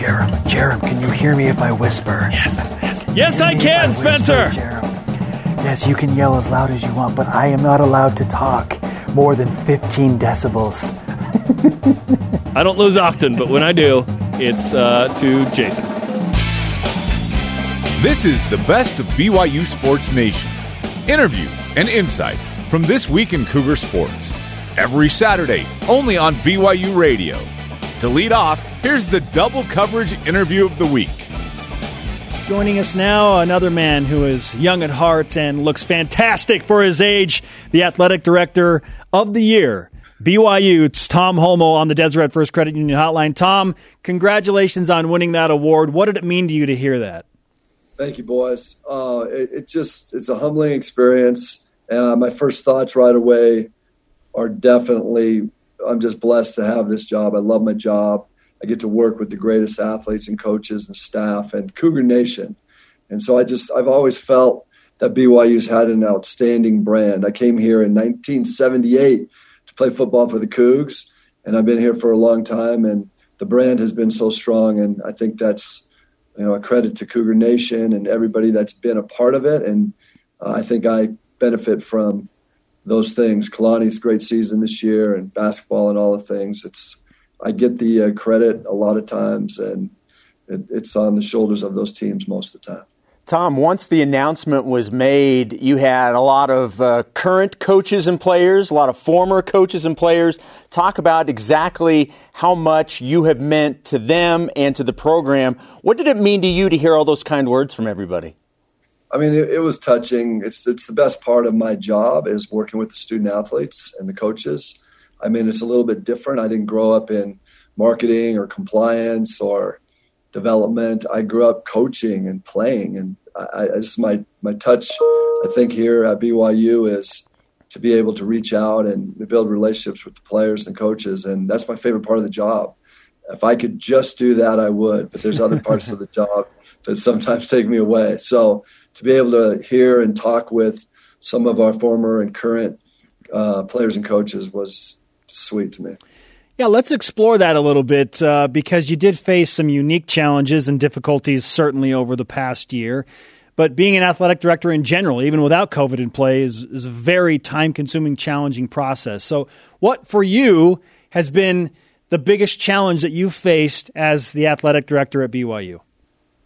Jarom, Jarom, can you hear me if I whisper? Yes, yes, yes, I can, I Spencer. Jarom. Yes, you can yell as loud as you want, but I am not allowed to talk more than 15 decibels. I don't lose often, but when I do, it's uh, to Jason. This is the best of BYU Sports Nation. Interviews and insight from this week in Cougar Sports. Every Saturday, only on BYU Radio. To lead off, here's the double coverage interview of the week. Joining us now, another man who is young at heart and looks fantastic for his age, the athletic director of the year, BYU. It's Tom Holmoe on the Deseret First Credit Union Hotline. Tom, congratulations on winning that award. What did it mean to you to hear that? Thank you, boys. Uh, it, it, just it's a humbling experience. Uh, my first thoughts right away are definitely I'm just blessed to have this job. I love my job. I get to work with the greatest athletes and coaches and staff and Cougar Nation. And so I just I've always felt that BYU's had an outstanding brand. I came here in 1978 to play football for the Cougs, and I've been here for a long time. And the brand has been so strong, and I think that's you know a credit to Cougar Nation and everybody that's been a part of it. And uh, I think I benefit from those things. Kalani's great season this year, and basketball and all the things. It's I get the uh, credit a lot of times, and it, it's on the shoulders of those teams most of the time. Tom, once the announcement was made, you had a lot of uh, current coaches and players, a lot of former coaches and players talk about exactly how much you have meant to them and to the program. What did it mean to you to hear all those kind words from everybody? I mean, it, it was touching. It's it's the best part of my job is working with the student athletes and the coaches. I mean, it's a little bit different. I didn't grow up in marketing or compliance or development. I grew up coaching and playing, and I, I just my my touch. I think here at BYU is to be able to reach out and build relationships with the players and coaches, and that's my favorite part of the job. If I could just do that, I would. But there's other parts of the job that sometimes take me away. So to be able to hear and talk with some of our former and current uh, players and coaches was sweet to me. Yeah, let's explore that a little bit uh, because you did face some unique challenges and difficulties certainly over the past year. But being an athletic director in general, even without COVID in play, is, is a very time consuming, challenging process. So, what for you has been the biggest challenge that you've faced as the athletic director at BYU?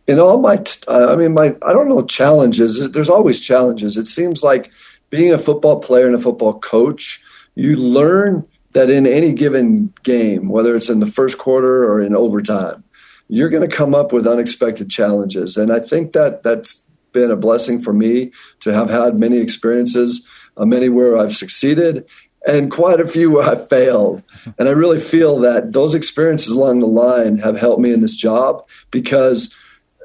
In all my, t- I mean, my, I don't know challenges. There's always challenges. It seems like being a football player and a football coach, you learn that in any given game, whether it's in the first quarter or in overtime, you're going to come up with unexpected challenges. And I think that that's been a blessing for me to have had many experiences, uh, many where I've succeeded and quite a few where I failed. And I really feel that those experiences along the line have helped me in this job because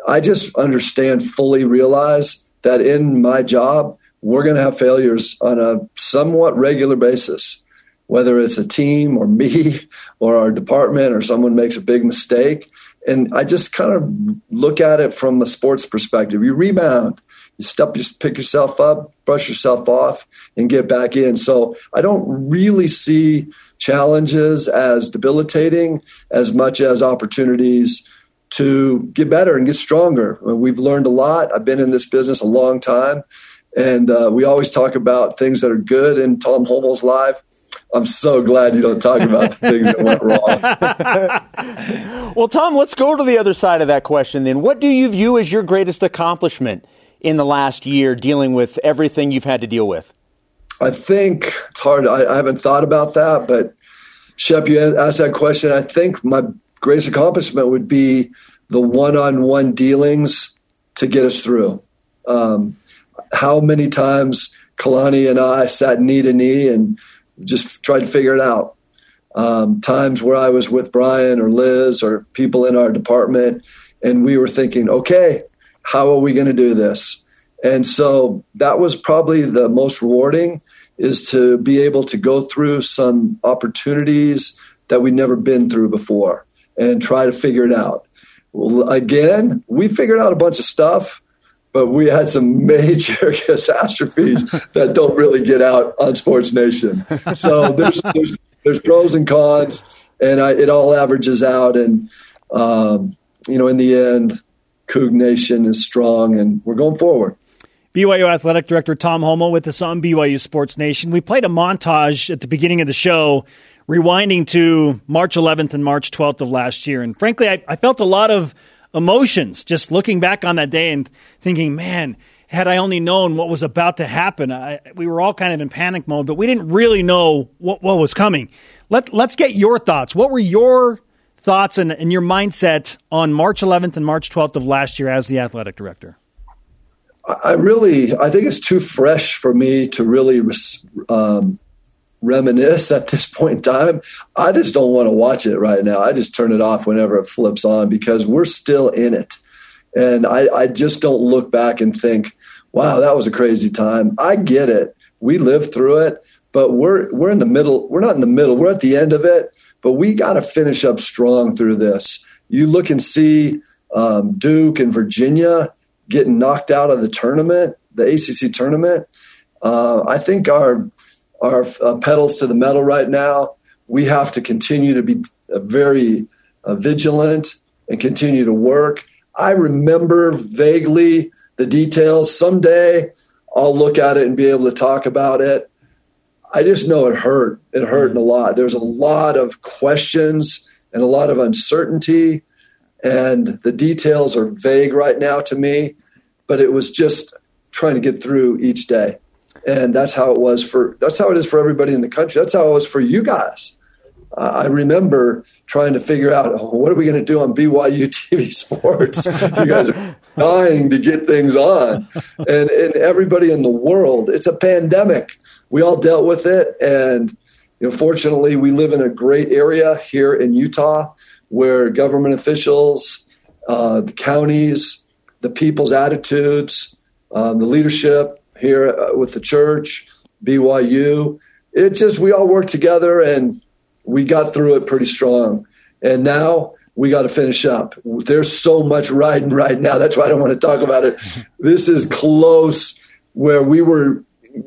I just understand, fully realize that in my job, we're going to have failures on a somewhat regular basis whether it's a team or me or our department or someone makes a big mistake. And I just kind of look at it from a sports perspective. You rebound, you step, you pick yourself up, brush yourself off, and get back in. So I don't really see challenges as debilitating as much as opportunities to get better and get stronger. We've learned a lot. I've been in this business a long time. And uh, we always talk about things that are good in Tom Holmoe's life I'm so glad you don't talk about the things that went wrong. well, Tom, let's go to the other side of that question then. What do you view as your greatest accomplishment in the last year dealing with everything you've had to deal with? I think it's hard. I, I haven't thought about that, but Shep, you asked that question. I think my greatest accomplishment would be the one-on-one dealings to get us through. Um, how many times Kalani and I sat knee to knee and just tried to figure it out. Um, times where I was with Brian or Liz or people in our department, and we were thinking, okay, how are we going to do this? And so that was probably the most rewarding is to be able to go through some opportunities that we'd never been through before and try to figure it out. Well, again, we figured out a bunch of stuff but we had some major catastrophes that don't really get out on Sports Nation. So there's there's, there's pros and cons, and I, it all averages out. And um, you know, in the end, Coug Nation is strong, and we're going forward. BYU Athletic Director Tom Holmoe with us on BYU Sports Nation. We played a montage at the beginning of the show, rewinding to March 11th and March 12th of last year. And frankly, I, I felt a lot of emotions just looking back on that day and thinking, man, had I only known what was about to happen, I, we were all kind of in panic mode, but we didn't really know what, what was coming. Let, let's get your thoughts. What were your thoughts and, and your mindset on March 11th and March 12th of last year as the athletic director? I really, I think it's too fresh for me to really um, reminisce at this point in time. I just don't want to watch it right now. I just turn it off whenever it flips on because we're still in it. And I, I just don't look back and think, wow, that was a crazy time. I get it. We lived through it, but we're we're in the middle. We're not in the middle. We're at the end of it, but we got to finish up strong through this. You look and see um, Duke and Virginia getting knocked out of the tournament, the ACC tournament. Uh, I think our our uh, pedals to the metal right now. We have to continue to be uh, very uh, vigilant and continue to work. I remember vaguely the details. Someday I'll look at it and be able to talk about it. I just know it hurt. It hurt a lot. There's a lot of questions and a lot of uncertainty, and the details are vague right now to me. But it was just trying to get through each day, and that's how it was for. That's how it is for everybody in the country. That's how it was for you guys. Uh, I remember trying to figure out oh, what are we going to do on BYU TV Sports. you guys are dying to get things on, and, and everybody in the world. It's a pandemic. We all dealt with it, and you know, fortunately, we live in a great area here in Utah where government officials, uh, the counties, the people's attitudes, um, the leadership here uh, with the church, BYU. It just we all work together and we got through it pretty strong. And now we got to finish up. There's so much riding right now. That's why I don't want to talk about it. this is close where we were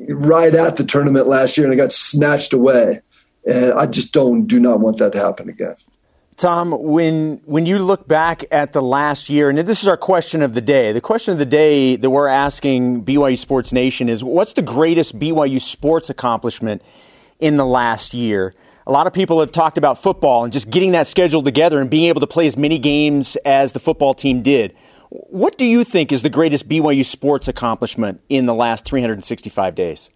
right at the tournament last year and it got snatched away. And I just don't do not want that to happen again. Tom, when when you look back at the last year, and this is our question of the day. The question of the day that we're asking BYU Sports Nation is what's the greatest BYU sports accomplishment in the last year? a lot of people have talked about football and just getting that schedule together and being able to play as many games as the football team did. What do you think is the greatest BYU sports accomplishment in the last 365 days?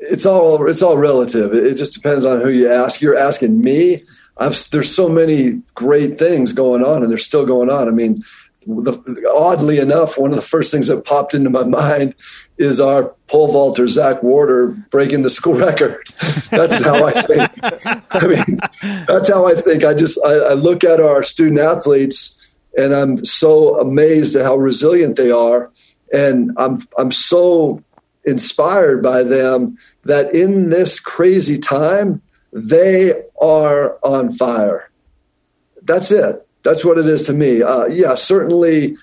It's all it's all relative. It just depends on who you ask. You're asking me. I've, there's so many great things going on, and they're still going on. I mean, the, oddly enough, one of the first things that popped into my mind is our pole vaulter Zach Warder breaking the school record. That's how I think. I mean, that's how I think. I just I, I look at our student athletes and I'm so amazed at how resilient they are, and I'm I'm so inspired by them that in this crazy time they are on fire. That's it that's what it is to me. Uh, yeah, certainly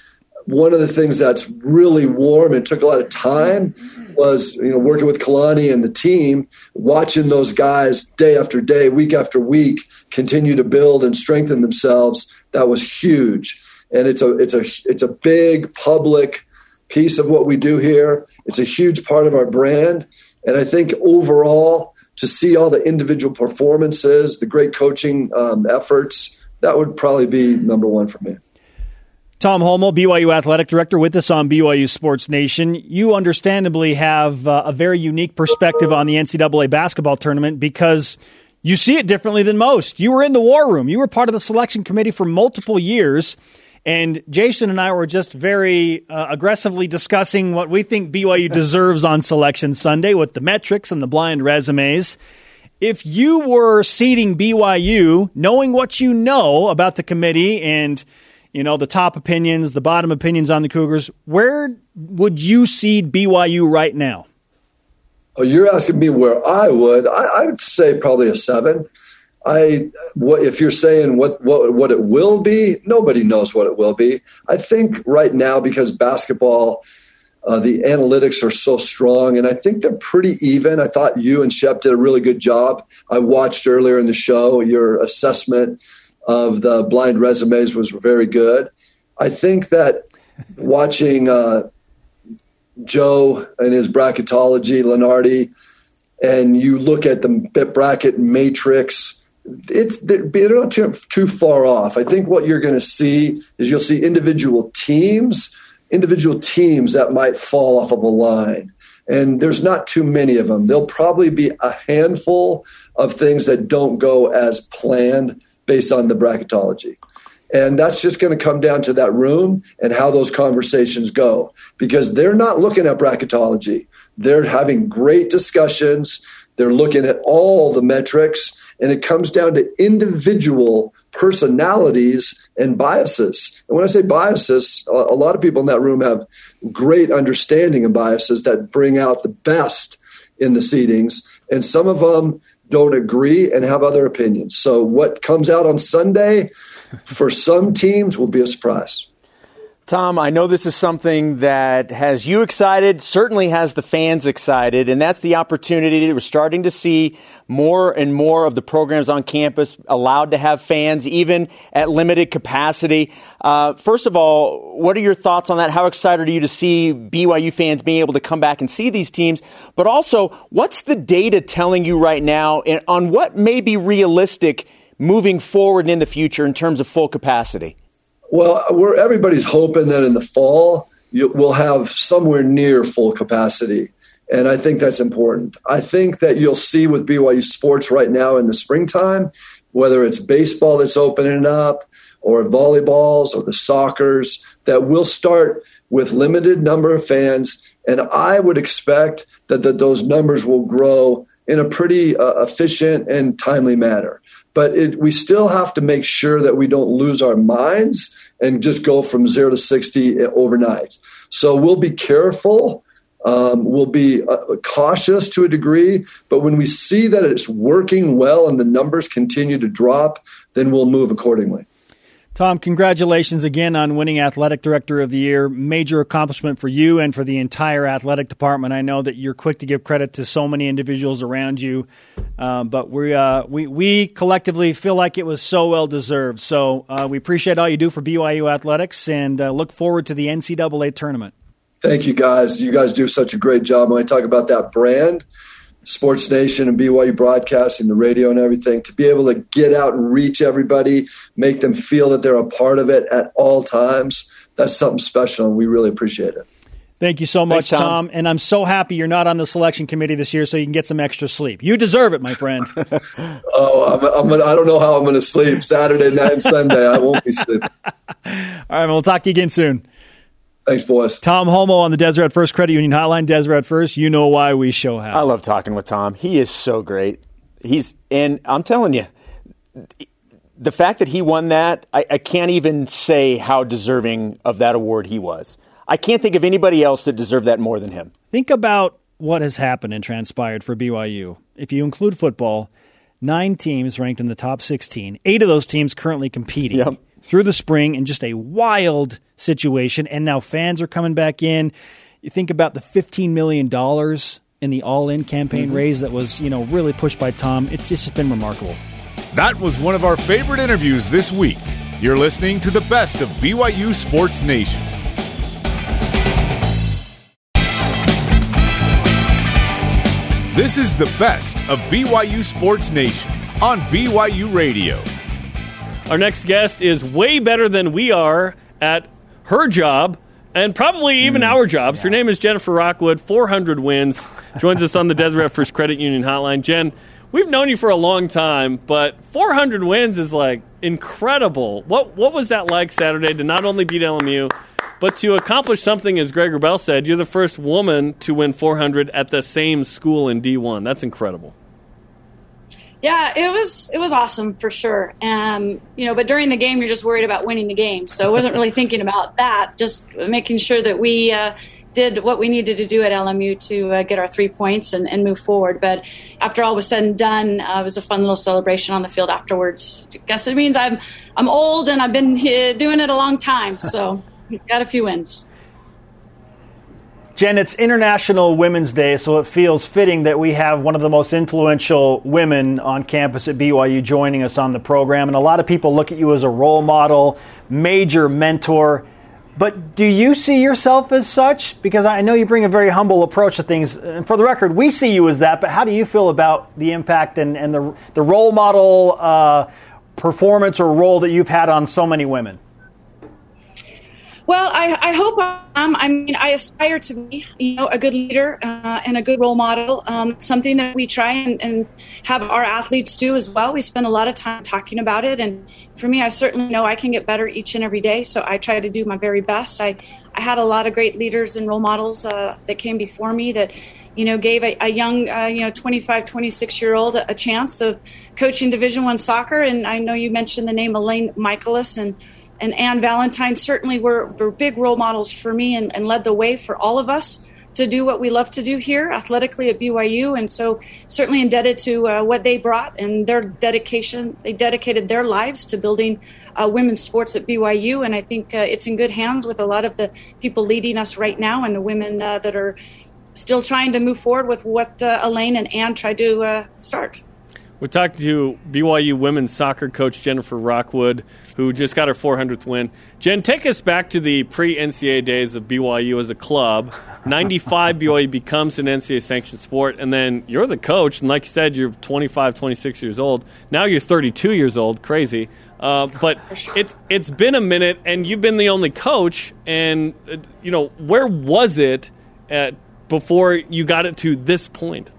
one of the things that's really warm and took a lot of time was you know working with Kalani and the team, watching those guys day after day, week after week, continue to build and strengthen themselves. That was huge, and it's a it's a it's a big public piece of what we do here. It's a huge part of our brand, and I think overall to see all the individual performances, the great coaching um, efforts that would probably be number one for me. Tom Holmoe, BYU Athletic Director, with us on BYU Sports Nation. You understandably have uh, a very unique perspective on the NCAA basketball tournament because you see it differently than most. You were in the war room, you were part of the selection committee for multiple years. And Jason and I were just very uh, aggressively discussing what we think BYU deserves on Selection Sunday with the metrics and the blind resumes if you were seating BYU, knowing what you know about the committee and you know the top opinions, the bottom opinions on the Cougars, where would you seed BYU right now? Oh, you're asking me where I would. I, I would say probably a seven. I what if you're saying what what what it will be? Nobody knows what it will be. I think right now because basketball uh, the analytics are so strong, and I think they're pretty even. I thought you and Shep did a really good job. I watched earlier in the show your assessment of the blind resumes was very good. I think that watching uh, Joe and his bracketology, Lunardi, and you look at the bracket matrix, it's they're not too, too far off. I think what you're going to see is you'll see individual teams, individual teams that might fall off of a line. And there's not too many of them. There'll probably be a handful of things that don't go as planned based on the bracketology. And that's just going to come down to that room and how those conversations go because they're not looking at bracketology. They're having great discussions. They're looking at all the metrics, and it comes down to individual personalities and biases. And when I say biases, a lot of people in that room have great understanding of biases that bring out the best in the seedings, and some of them don't agree and have other opinions. So, what comes out on Sunday for some teams will be a surprise. Tom, I know this is something that has you excited, certainly has the fans excited, and that's the opportunity that we're starting to see more and more of the programs on campus allowed to have fans, even at limited capacity. Uh, first of all, what are your thoughts on that? How excited are you to see BYU fans being able to come back and see these teams? But also, what's the data telling you right now on what may be realistic moving forward in the future in terms of full capacity? Well, we're everybody's hoping that in the fall you, we'll have somewhere near full capacity. And I think that's important. I think that you'll see with BYU sports right now in the springtime, whether it's baseball that's opening up or volleyballs or the soccers, that we'll start with limited number of fans. And I would expect that, that those numbers will grow in a pretty uh, efficient and timely manner. But it, we still have to make sure that we don't lose our minds and just go from zero to 60 overnight. So we'll be careful. Um, we'll be uh, cautious to a degree, but when we see that it's working well and the numbers continue to drop, then we'll move accordingly. Tom, congratulations again on winning Athletic Director of the Year. Major accomplishment for you and for the entire athletic department. I know that you're quick to give credit to so many individuals around you, uh, but we, uh, we, we collectively feel like it was so well deserved. So uh, we appreciate all you do for BYU Athletics and uh, look forward to the NCAA tournament. Thank you, guys. You guys do such a great job. When I talk about that brand, Sports Nation and BYU Broadcasting, the radio and everything, to be able to get out and reach everybody, make them feel that they're a part of it at all times. That's something special, and we really appreciate it. Thank you so much, Thanks, Tom. Tom. And I'm so happy you're not on the selection committee this year so you can get some extra sleep. You deserve it, my friend. oh, I'm, I'm gonna, I don't know how I'm going to sleep Saturday night and Sunday. I won't be sleeping. All right, we'll talk to you again soon. Thanks, boys. Tom Holmoe on the Deseret First Credit Union Hotline. Deseret First, you know why we show how. I love talking with Tom. He is so great. He's and I'm telling you, the fact that he won that, I, I can't even say how deserving of that award he was. I can't think of anybody else that deserved that more than him. Think about what has happened and transpired for BYU. If you include football, nine teams ranked in the top 16. Eight of those teams currently competing. Yep through the spring in just a wild situation. And now fans are coming back in. You think about the $15 million in the all in campaign mm-hmm. raise that was, you know, really pushed by Tom. It's just been remarkable. That was one of our favorite interviews this week. You're listening to the best of BYU Sports Nation. This is the best of BYU Sports Nation on BYU Radio. Our next guest is way better than we are at her job and probably even mm, our jobs. Yeah. Her name is Jennifer Rockwood, 400 wins. Joins us on the Deseret First Credit Union hotline. Jen, we've known you for a long time, but 400 wins is like incredible. What what was that like Saturday to not only beat LMU, but to accomplish something as Greg Wrubell said, you're the first woman to win 400 at the same school in D1. That's incredible. Yeah, it was it was awesome for sure. Um, you know, but during the game, you're just worried about winning the game, so I wasn't really thinking about that. Just making sure that we uh, did what we needed to do at LMU to uh, get our three points and, and, move forward. But after all was said and done, uh, it was a fun little celebration on the field afterwards. I guess it means I'm I'm old and I've been doing it a long time, so got a few wins. Jen, it's International Women's Day, so it feels fitting that we have one of the most influential women on campus at BYU joining us on the program. And a lot of people look at you as a role model, major mentor. But do you see yourself as such? Because I know you bring a very humble approach to things. And for the record, we see you as that. But how do you feel about the impact and, and the, the role model uh, performance or role that you've had on so many women? Well, I, I hope um, I mean I aspire to be you know a good leader uh, and a good role model. Um, something that we try and, and, have our athletes do as well. We spend a lot of time talking about it, and for me, I certainly know I can get better each and every day. So I try to do my very best. I I had a lot of great leaders and role models uh, that came before me that you know gave a, a young uh, you know 25 26 year old a, a chance of coaching division one soccer and i know you mentioned the name elaine michaelis and and Ann Valentine certainly were, were big role models for me and, and led the way for all of us to do what we love to do here athletically at BYU. And so, certainly indebted to uh, what they brought and their dedication. They dedicated their lives to building uh, women's sports at BYU. And I think uh, it's in good hands with a lot of the people leading us right now and the women uh, that are still trying to move forward with what uh, Elaine and Ann tried to uh, start. We talked to BYU women's soccer coach Jennifer Rockwood, who just got her 400th win. Jen, take us back to the pre NCAA days of BYU as a club. 95 BYU becomes an NCAA sanctioned sport, and then you're the coach. And like you said, you're 25, 26 years old. Now you're 32 years old. Crazy. Uh, but it's it's been a minute, and you've been the only coach. And uh, you know where was it at, before you got it to this point?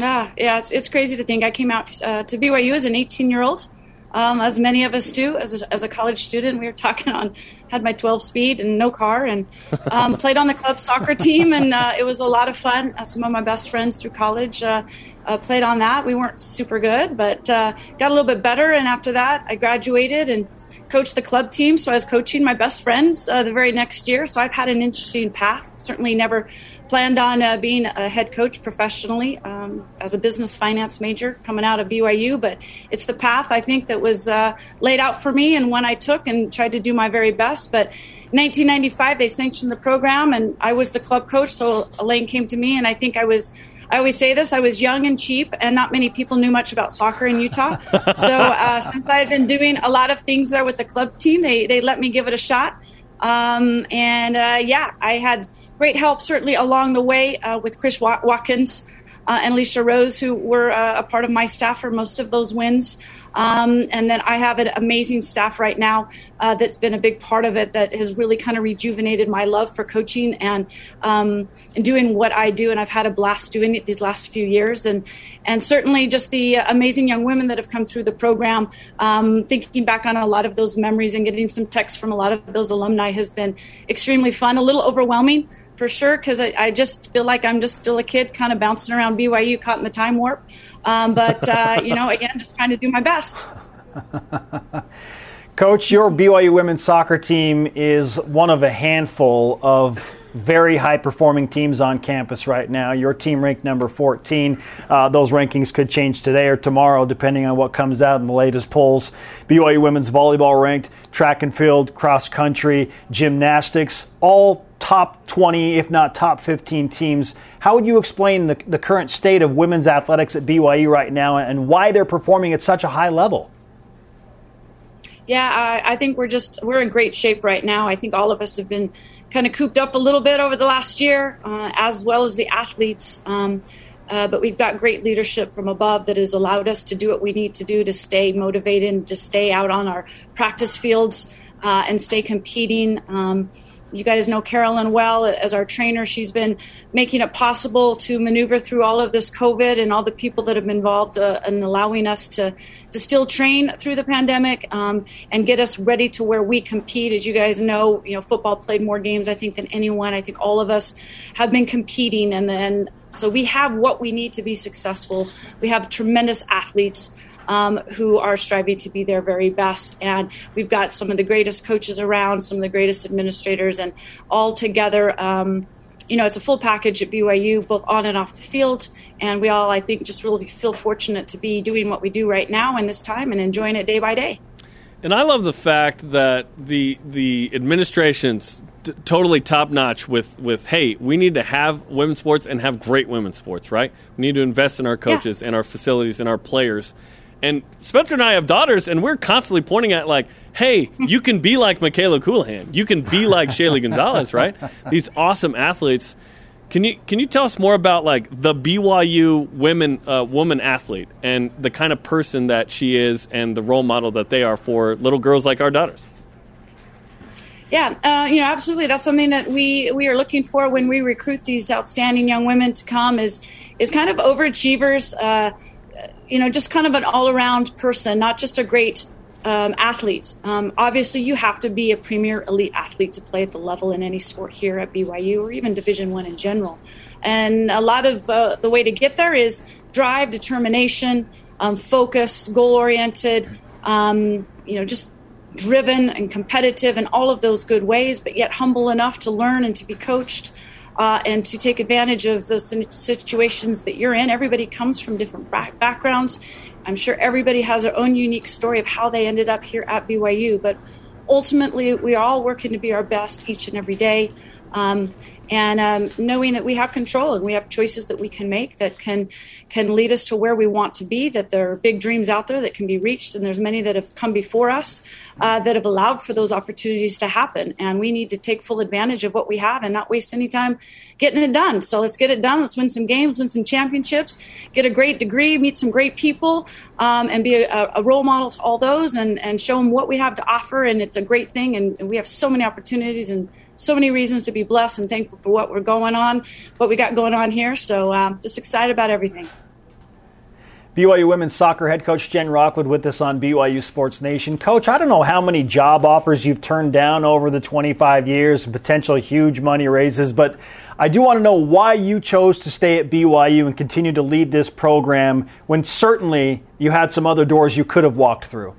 Ah, yeah, it's, it's crazy to think I came out uh, to BYU as an 18 year old, um, as many of us do. As a, as a college student, we were talking on, had my 12 speed and no car, and um, played on the club soccer team, and uh, it was a lot of fun. Uh, some of my best friends through college uh, uh, played on that. We weren't super good, but uh, got a little bit better. And after that, I graduated and coached the club team. So I was coaching my best friends the very next year. So I've had an interesting path. Certainly never planned on uh, being a head coach professionally um, as a business finance major coming out of BYU, but it's the path I think that was uh, laid out for me and one I took and tried to do my very best. But 1995, they sanctioned the program, and I was the club coach. So Elaine came to me, and I think I was. I always say this: I was young and cheap, and not many people knew much about soccer in Utah. so uh, since I had been doing a lot of things there with the club team, they they let me give it a shot. Um, and uh, yeah, I had great help certainly along the way uh, with Chris Watkins uh, and Alicia Rose, who were uh, a part of my staff for most of those wins. Um, and then I have an amazing staff right now uh, that's been a big part of it that has really kind of rejuvenated my love for coaching and um, and doing what I do. And I've had a blast doing it these last few years. And and certainly just the amazing young women that have come through the program. Um, thinking back on a lot of those memories and getting some texts from a lot of those alumni has been extremely fun. A little overwhelming for sure because I, I, just feel like I'm just still a kid kind of bouncing around BYU caught in the time warp. Um, but, uh, you know, again, just trying to do my best. Coach, your BYU women's soccer team is one of a handful of very high performing teams on campus right now. Your team ranked number 14. Uh, those rankings could change today or tomorrow, depending on what comes out in the latest polls. BYU women's volleyball ranked, track and field, cross country, gymnastics, all top 20, if not top 15 teams. How would you explain the, the current state of women's athletics at BYU right now and why they're performing at such a high level? Yeah, I, I think we're just we're in great shape right now. I think all of us have been kind of cooped up a little bit over the last year, uh, as well as the athletes. Um, uh, but we've got great leadership from above that has allowed us to do what we need to do to stay motivated and to stay out on our practice fields uh, and stay competing. Um, you guys know Carolyn well as our trainer. She's been making it possible to maneuver through all of this COVID and all the people that have been involved uh, in allowing us to, to still train through the pandemic um, and get us ready to where we compete. As you guys know, you know, football played more games, I think, than anyone. I think all of us have been competing and then so we have what we need to be successful. We have tremendous athletes um, who are striving to be their very best. And we've got some of the greatest coaches around, some of the greatest administrators, and all together. Um, you know, it's a full package at BYU, both on and off the field. And we all, I think, just really feel fortunate to be doing what we do right now in this time and enjoying it day by day. And I love the fact that the the administration's t- totally top notch with with hey, we need to have women's sports and have great women's sports, right? We need to invest in our coaches yeah. and our facilities and our players And Spencer and I have daughters, and we're constantly pointing at like, "Hey, you can be like Michaela Colohan. You can be like Shaylee Gonzalez, right? These awesome athletes." Can you can you tell us more about like the BYU women uh, woman athlete and the kind of person that she is and the role model that they are for little girls like our daughters? Yeah, uh, you know, absolutely. That's something that we we are looking for when we recruit these outstanding young women to come is is kind of overachievers. Uh, you know, just kind of an all around person, not just a great um, athlete. Um, obviously, you have to be a premier elite athlete to play at the level in any sport here at BYU or even Division One in general. And a lot of uh, the way to get there is drive, determination, um, focus, goal oriented. Um, you know, just driven and competitive in all of those good ways, but yet humble enough to learn and to be coached. Uh, and to take advantage of the situations that you're in. Everybody comes from different backgrounds. I'm sure everybody has their own unique story of how they ended up here at BYU, but ultimately, we are all working to be our best each and every day. Um, and um, knowing that we have control and we have choices that we can make that can can lead us to where we want to be that there are big dreams out there that can be reached and there's many that have come before us uh, that have allowed for those opportunities to happen. And we need to take full advantage of what we have and not waste any time getting it done. So let's get it done. Let's win some games win some championships get a great degree meet some great people um, and be a, a, role model to all those and, and show them what we have to offer. And it's a great thing. And, and we have so many opportunities and so many reasons to be blessed and thankful for what we're going on, what we got going on here. So um, just excited about everything. BYU women's soccer head coach Jen Rockwood with us on BYU Sports Nation. Coach, I don't know how many job offers you've turned down over the 25 years, potential huge money raises, but I do want to know why you chose to stay at BYU and continue to lead this program when certainly you had some other doors you could have walked through.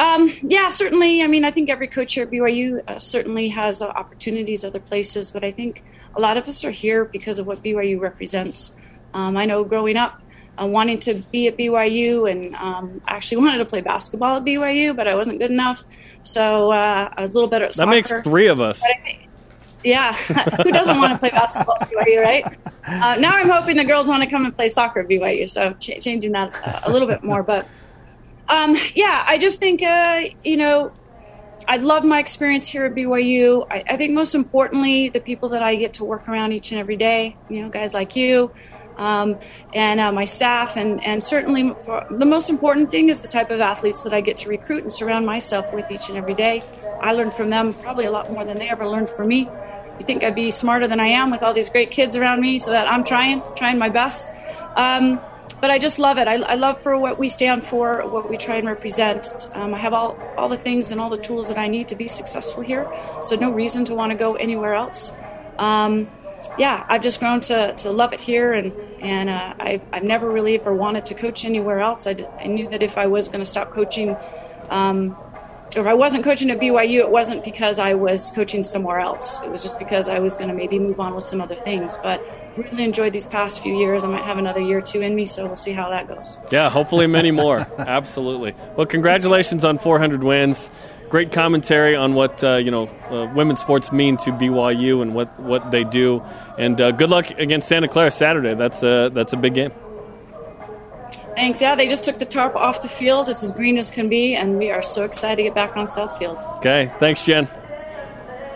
Um, yeah, certainly. I mean, I think every coach here at BYU uh, certainly has uh, opportunities other places, but I think a lot of us are here because of what BYU represents. Um, I know growing up, uh, wanting to be at BYU, and um, actually wanted to play basketball at BYU, but I wasn't good enough, so uh, I was a little better at soccer. That makes three of us. Think, yeah, who doesn't want to play basketball at BYU, right? Uh, now I'm hoping the girls want to come and play soccer at BYU, so ch- changing that uh, a little bit more, but. Um, yeah, I just think, uh, you know, I love my experience here at BYU. I, I, think most importantly, the people that I get to work around each and every day, you know, guys like you um, and uh, my staff. And, and certainly the most important thing is the type of athletes that I get to recruit and surround myself with each and every day. I learn from them probably a lot more than they ever learned from me. You think I'd be smarter than I am with all these great kids around me so that I'm trying, trying my best. Um, but I just love it. I, I, love for what we stand for, what we try and represent. Um, I have all, all the things and all the tools that I need to be successful here, so no reason to want to go anywhere else. Um, yeah, I've just grown to, to love it here, and and uh, I've, I've never really ever wanted to coach anywhere else. I, I knew that if I was going to stop coaching, um, or if I wasn't coaching at BYU, it wasn't because I was coaching somewhere else. It was just because I was going to maybe move on with some other things. But really enjoyed these past few years. I might have another year or two in me, so we'll see how that goes. Yeah, hopefully many more. Absolutely. Well, congratulations on 400 wins. Great commentary on what uh, you know uh, women's sports mean to BYU and what, what they do. And uh, good luck against Santa Clara Saturday. That's a, that's a big game. Thanks. Yeah, they just took the tarp off the field. It's as green as can be, and we are so excited to get back on Southfield. Okay. Thanks, Jen.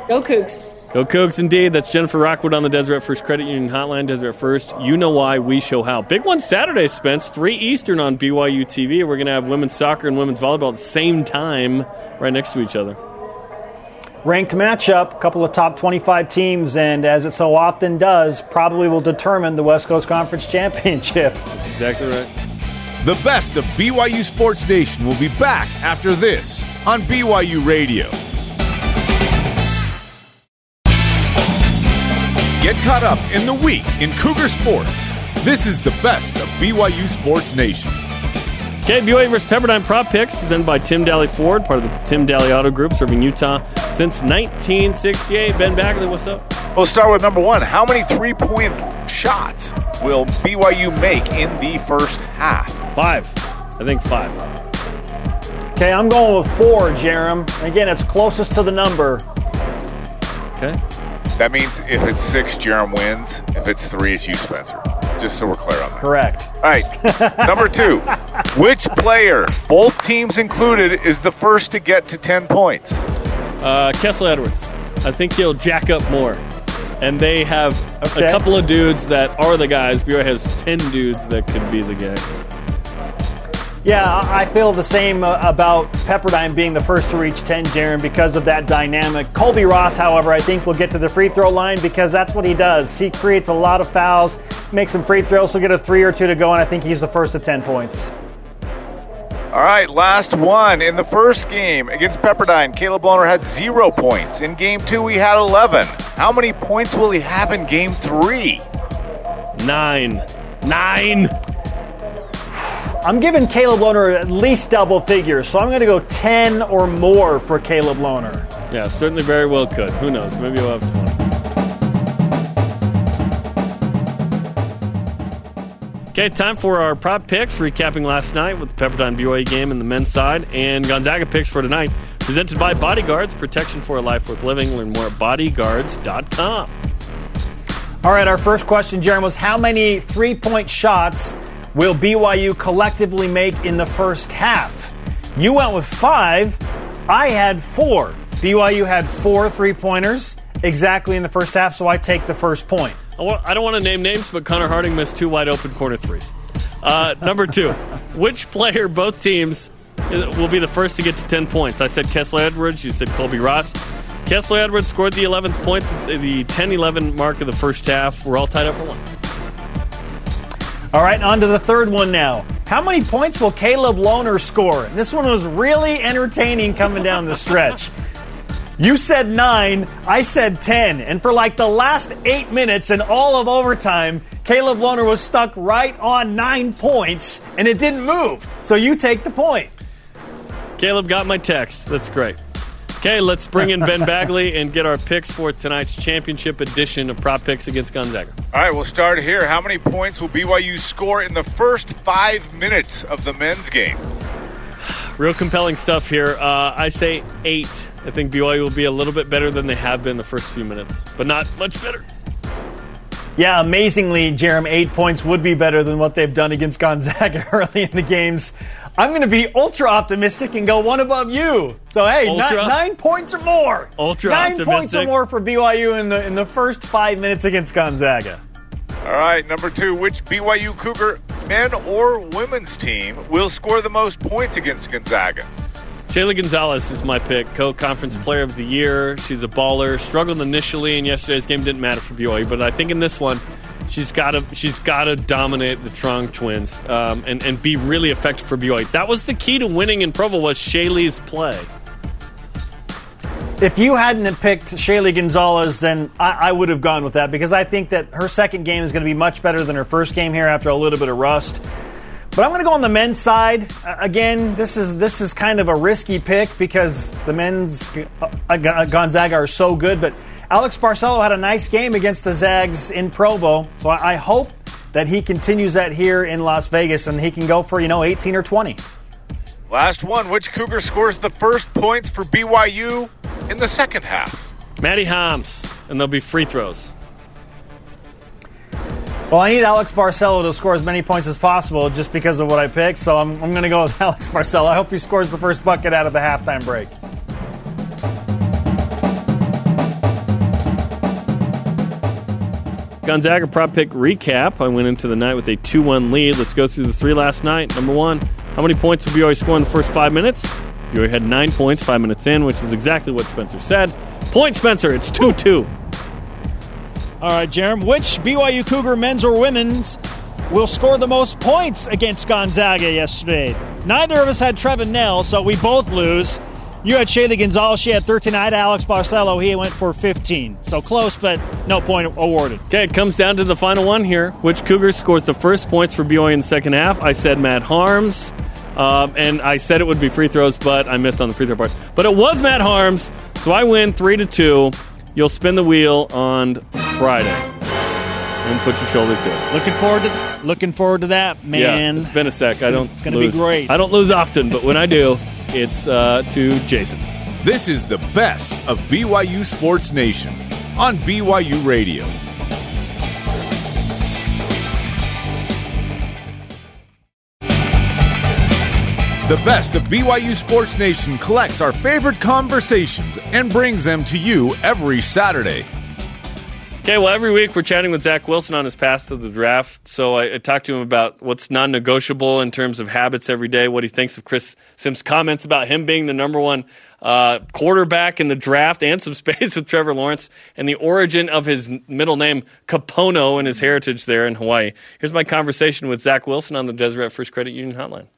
Go Cougs. Go Cougs, indeed. That's Jennifer Rockwood on the Deseret First Credit Union Hotline. Deseret First, you know why, we show how. Big one Saturday, Spence. 3 Eastern on BYU TV. We're going to have women's soccer and women's volleyball at the same time, right next to each other. Ranked matchup, a couple of top 25 teams, and as it so often does, probably will determine the West Coast Conference Championship. That's exactly right. The best of BYU Sports Nation will be back after this on BYU Radio. Caught up in the week in Cougar Sports. This is the best of BYU Sports Nation. Okay, BYU versus Pepperdine Prop Picks, presented by Tim Dahle Ford, part of the Tim Dahle Auto Group, serving Utah since 1968. Ben Bagley, what's up? We'll start with number one. How many three point shots will BYU make in the first half? Five. I think five. Okay, I'm going with four, Jarom. Again, it's closest to the number. Okay. That means if it's six, Jarom wins. If it's three, it's you, Spencer. Just so we're clear on that. Correct. All right. Number two. Which player, both teams included, is the first to get to 10 points? Uh, Kessler Edwards. I think he'll jack up more. And they have Okay. a couple of dudes that are the guys. BYU has 10 dudes that could be the guy. Yeah, I I feel the same uh, about Pepperdine being the first to reach 10, Jarom, because of that dynamic. Colby Ross, however, I think will get to the free throw line because that's what he does. He creates a lot of fouls, makes some free throws, he'll get a three or two to go, and I think he's the first to 10 points. All right, last one. In the first game against Pepperdine, Caleb Lohner had zero points. In game two, he had 11. How many points will he have in game three? Nine. Nine. I'm giving Caleb Lohner at least double figures, so I'm going to go 10 or more for Caleb Lohner. Yeah, certainly very well could. Who knows? Maybe we'll have 20. Okay, time for our prop picks, recapping last night with the Pepperdine BYU game in the men's side and Gonzaga picks for tonight. Presented by Bodyguards, protection for a life worth living. Learn more at bodyguards.com. All right, our first question, Jarom, was how many three point shots will BYU collectively make in the first half? You went with five. I had four. BYU had four three pointers exactly in the first half, so I take the first point. I don't want to name names, but Connor Harding missed two wide open corner threes. Uh, number two, which player both teams uh, will be the first to get to 10 points? I said Kessler Edwards. You said Colby Ross. Kessler Edwards scored the 11th point, the 10 11 mark of the first half. We're all tied up for one. All right, on to the third one now. How many points will Caleb Lohner score? This one was really entertaining coming down the stretch. You said nine, I said 10. And for like the last eight minutes and all of overtime, Caleb Lohner was stuck right on nine points and it didn't move. So you take the point. Caleb got my text. That's great. Okay, let's bring in Ben Bagley and get our picks for tonight's championship edition of Prop Picks against Gonzaga. All right, we'll start here. How many points will BYU score in the first five minutes of the men's game? Real compelling stuff here. Uh, I say eight. I think BYU will be a little bit better than they have been the first few minutes, but not much better. Yeah, amazingly, Jarom, eight points would be better than what they've done against Gonzaga early in the games. I'm going to be ultra optimistic and go one above you. So hey, ni- Ultra? nine points or more. Ultra nine points or more for BYU in the in the first five minutes against Gonzaga. All right, number two, which BYU Cougar men or women's team will score the most points against Gonzaga? Shaylee Gonzalez is my pick, co-conference player of the year. She's a baller. Struggled initially in yesterday's game, didn't matter for BYU, but I think in this one, she's got to she's got to dominate the Truong twins um, and and be really effective for BYU. That was the key to winning in Provo was Shaylee's play. If you hadn't picked Shaylee Gonzalez, then I, I would have gone with that because I think that her second game is going to be much better than her first game here after a little bit of rust. But I'm going to go on the men's side. Uh, again, this is this is kind of a risky pick because the men's uh, uh, Gonzaga are so good. But Alex Barcelo had a nice game against the Zags in Provo, so I, I hope that he continues that here in Las Vegas and he can go for you know 18 or 20. Last one, which Cougar scores the first points for BYU in the second half? Matt Haarms, and there'll be free throws. Well, I need Alex Barcelo to score as many points as possible just because of what I picked, so I'm, I'm going to go with Alex Barcelo. I hope he scores the first bucket out of the halftime break. Gonzaga prop pick recap. I went into the night with a 2 1 lead. Let's go through the three last night. Number one, how many points will BYU score in the first five minutes? BYU had nine points five minutes in, which is exactly what Spencer said. Point, Spencer. It's 2 2. All right, Jarom. Which BYU Cougar men's or women's will score the most points against Gonzaga yesterday? Neither of us had Trevin Knell, so we both lose. You had Shaylee Gonzalez. She had 13. I had Alex Barcelo. He went for 15. So close, but no point awarded. Okay, it comes down to the final one here. Which Cougar scores the first points for BYU in the second half? I said Matt Haarms, um, and I said it would be free throws, but I missed on the free throw part. But it was Matt Haarms, so I win three to two. You'll spin the wheel on Friday and put your shoulder to it. Looking forward to looking forward to that, man. Yeah, it's been a sec. I don't. it's gonna be great. I don't lose often, but when I do, it's uh, to Jason. This is the best of BYU Sports Nation on BYU Radio. The best of BYU Sports Nation collects our favorite conversations and brings them to you every Saturday. Okay, well, every week we're chatting with Zach Wilson on his path to the draft. So I, I talked to him about what's non negotiable in terms of habits every day, what he thinks of Chris Simms' comments about him being the number one uh, quarterback in the draft, and some space with Trevor Lawrence, and the origin of his middle name, Kapono, and his heritage there in Hawaii. Here's my conversation with Zach Wilson on the Deseret First Credit Union Hotline.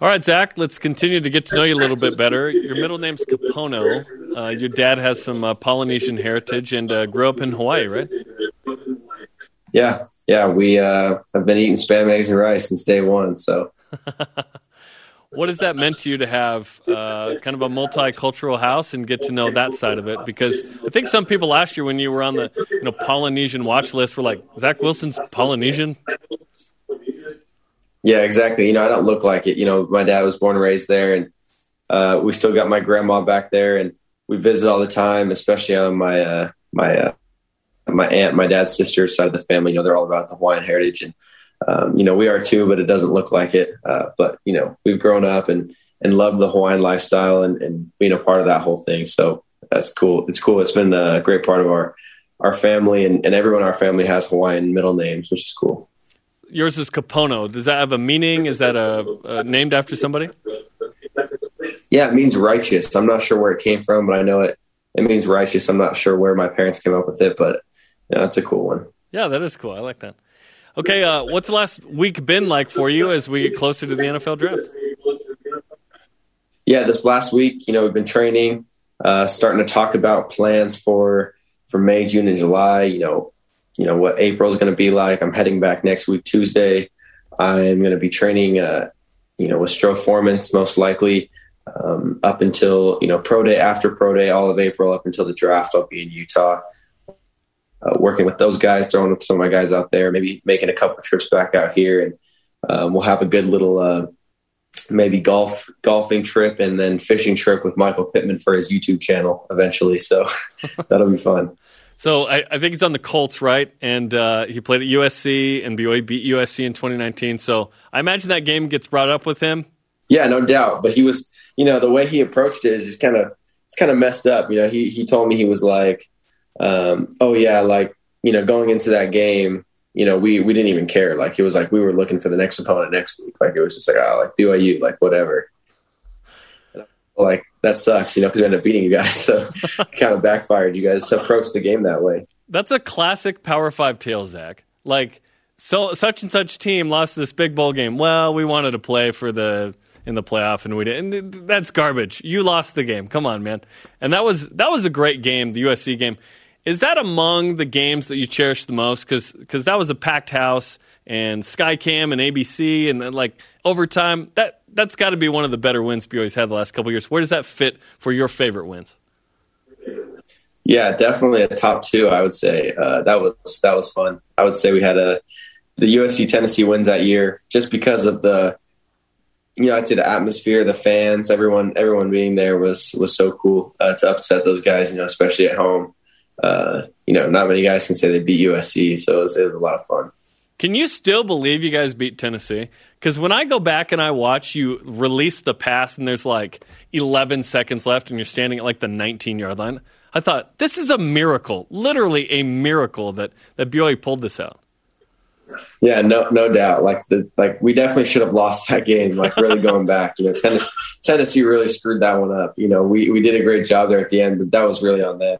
All right, Zach, let's continue to get to know you a little bit better. Your middle name's Kapono. Uh, your dad has some uh, Polynesian heritage and uh, grew up in Hawaii, right? Yeah, yeah. We uh, have been eating spam, eggs, and rice since day one. So, what has that meant to you to have uh, kind of a multicultural house and get to know that side of it? Because I think some people last year when you were on the you know Polynesian watch list were like, Zach Wilson's Polynesian. Yeah, exactly. You know, I don't look like it. You know, my dad was born and raised there, and uh, we still got my grandma back there, and we visit all the time, especially on my uh, my uh, my aunt, my dad's sister's side of the family. You know, they're all about the Hawaiian heritage, and um, you know, we are too, but it doesn't look like it. Uh, but you know, we've grown up and and loved the Hawaiian lifestyle and, and being a part of that whole thing. So that's cool. It's cool. It's been a great part of our our family, and, and everyone in our family has Hawaiian middle names, which is cool yours is Kapono. Does that have a meaning? Is that a, a, named after somebody? Yeah, it means righteous. I'm not sure where it came from, but I know it. It means righteous. I'm not sure where my parents came up with it, but yeah, that's a cool one. Yeah, that is cool. I like that. Okay, uh, what's the last week been like for you as we get closer to the NFL draft? Yeah, this last week, you know, we've been training, uh, starting to talk about plans for for May, June, and July. You know, you know what April is going to be like. I'm heading back next week Tuesday. I'm going to be training, uh, you know, with Stroh-Formans most likely um, up until you know pro day, after pro day, all of April up until the draft. I'll be in Utah, uh, working with those guys, throwing some of my guys out there, maybe making a couple trips back out here, and um, we'll have a good little uh, maybe golf golfing trip and then fishing trip with Michael Pittman for his YouTube channel eventually. So that'll be fun. So I, I, think he's on the Colts, right? And uh, he played at USC, and BYU beat USC in 2019. So I imagine that game gets brought up with him. Yeah, no doubt. But he was, you know, the way he approached it is just kind of it's kind of messed up. You know, he he told me he was like, um, "Oh yeah, like you know, going into that game, you know, we we didn't even care. Like it was like we were looking for the next opponent next week. Like it was just like, oh, like BYU, like whatever." Like that sucks, you know, because we ended up beating you guys. So kind of backfired. You guys approached the game that way. That's a classic Power Five tale, Zach. Like so, such and such team lost this big bowl game. Well, we wanted to play for the in the playoff, and we didn't. That's garbage. You lost the game. Come on, man. And that was that was a great game, the USC game. Is that among the games that you cherish the most? Because that was a packed house and Skycam and ABC and then like overtime. That that's got to be one of the better wins BYU's had the last couple years. Where does that fit for your favorite wins? Yeah, definitely a top two. I would say uh, that was that was fun. I would say we had a the USC Tennessee wins that year just because of the you know I'd say the atmosphere, the fans, everyone everyone being there was was so cool uh, to upset those guys. You know, especially at home. Uh, you know, not many guys can say they beat USC, so it was, it was a lot of fun. Can you still believe you guys beat Tennessee? Because when I go back and I watch you release the pass and there's like 11 seconds left and you're standing at like the 19 yard line, I thought this is a miracle, literally a miracle that that BYU pulled this out. Yeah, no, no doubt. Like the like, we definitely should have lost that game. Like really going back, you know, Tennessee, Tennessee really screwed that one up. You know, we we did a great job there at the end, but that was really on them,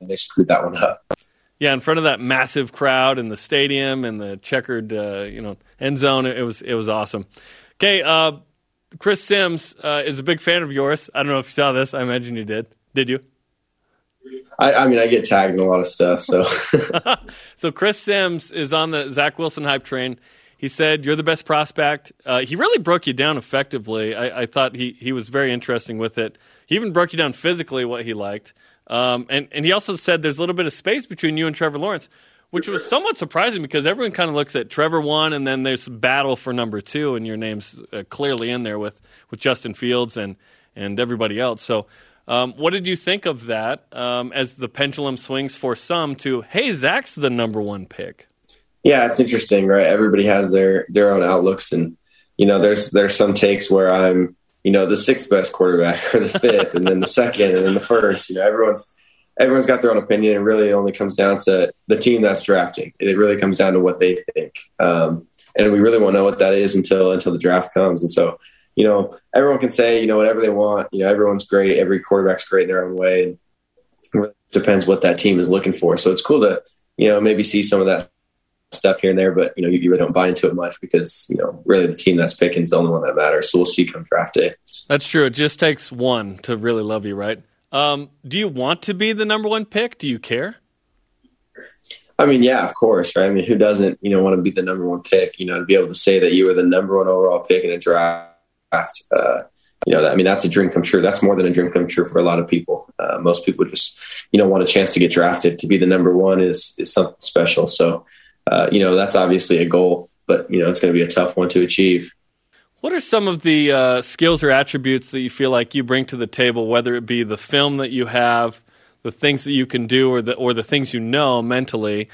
and they screwed that one up yeah, in front of that massive crowd in the stadium and the checkered, uh, you know, end zone. It was it was awesome. Okay, uh, Chris Simms uh, is a big fan of yours. I don't know if you saw this. I imagine you did. Did you? I, I mean, I get tagged in a lot of stuff. So, so Chris Simms is on the Zach Wilson hype train. He said you're the best prospect. Uh, he really broke you down effectively. I, I thought he he was very interesting with it. He even broke you down physically what he liked. Um, and, and he also said there's a little bit of space between you and Trevor Lawrence, which was somewhat surprising because everyone kind of looks at Trevor one, and then there's battle for number two, and your name's uh, clearly in there with, with Justin Fields and, and everybody else. So, um, what did you think of that um, as the pendulum swings for some to, hey, Zach's the number one pick? Yeah, it's interesting, right? Everybody has their their own outlooks, and you know, there's there's some takes where I'm, you know, the sixth best quarterback or the fifth, and then the second, and then the first. You know, everyone's everyone's got their own opinion. It really only comes down to the team that's drafting. It really comes down to what they think, um, and we really won't know what that is until until the draft comes. And so, you know, everyone can say you know whatever they want. You know, everyone's great. Every quarterback's great in their own way. And it really depends what that team is looking for. So it's cool to you know maybe see some of that stuff here and there, but you know you, you, really don't buy into it much because you know really the team that's picking is the only one that matters. So we'll see come draft day. That's true. It just takes one to really love you, right? Um, do you want to be the number one pick? Do you care? I mean, yeah, of course, right? I mean, who doesn't, you know, want to be the number one pick? You know, to be able to say that you were the number one overall pick in a draft. Uh, you know, I mean, that's a dream come true. That's more than a dream come true for a lot of people. Uh, most people just, you know, want a chance to get drafted. To be the number one is is something special. So, uh, you know, that's obviously a goal, but you know, it's going to be a tough one to achieve. What are some of the uh, skills or attributes that you feel like you bring to the table, whether it be the film that you have, the things that you can do, or the or the things you know mentally,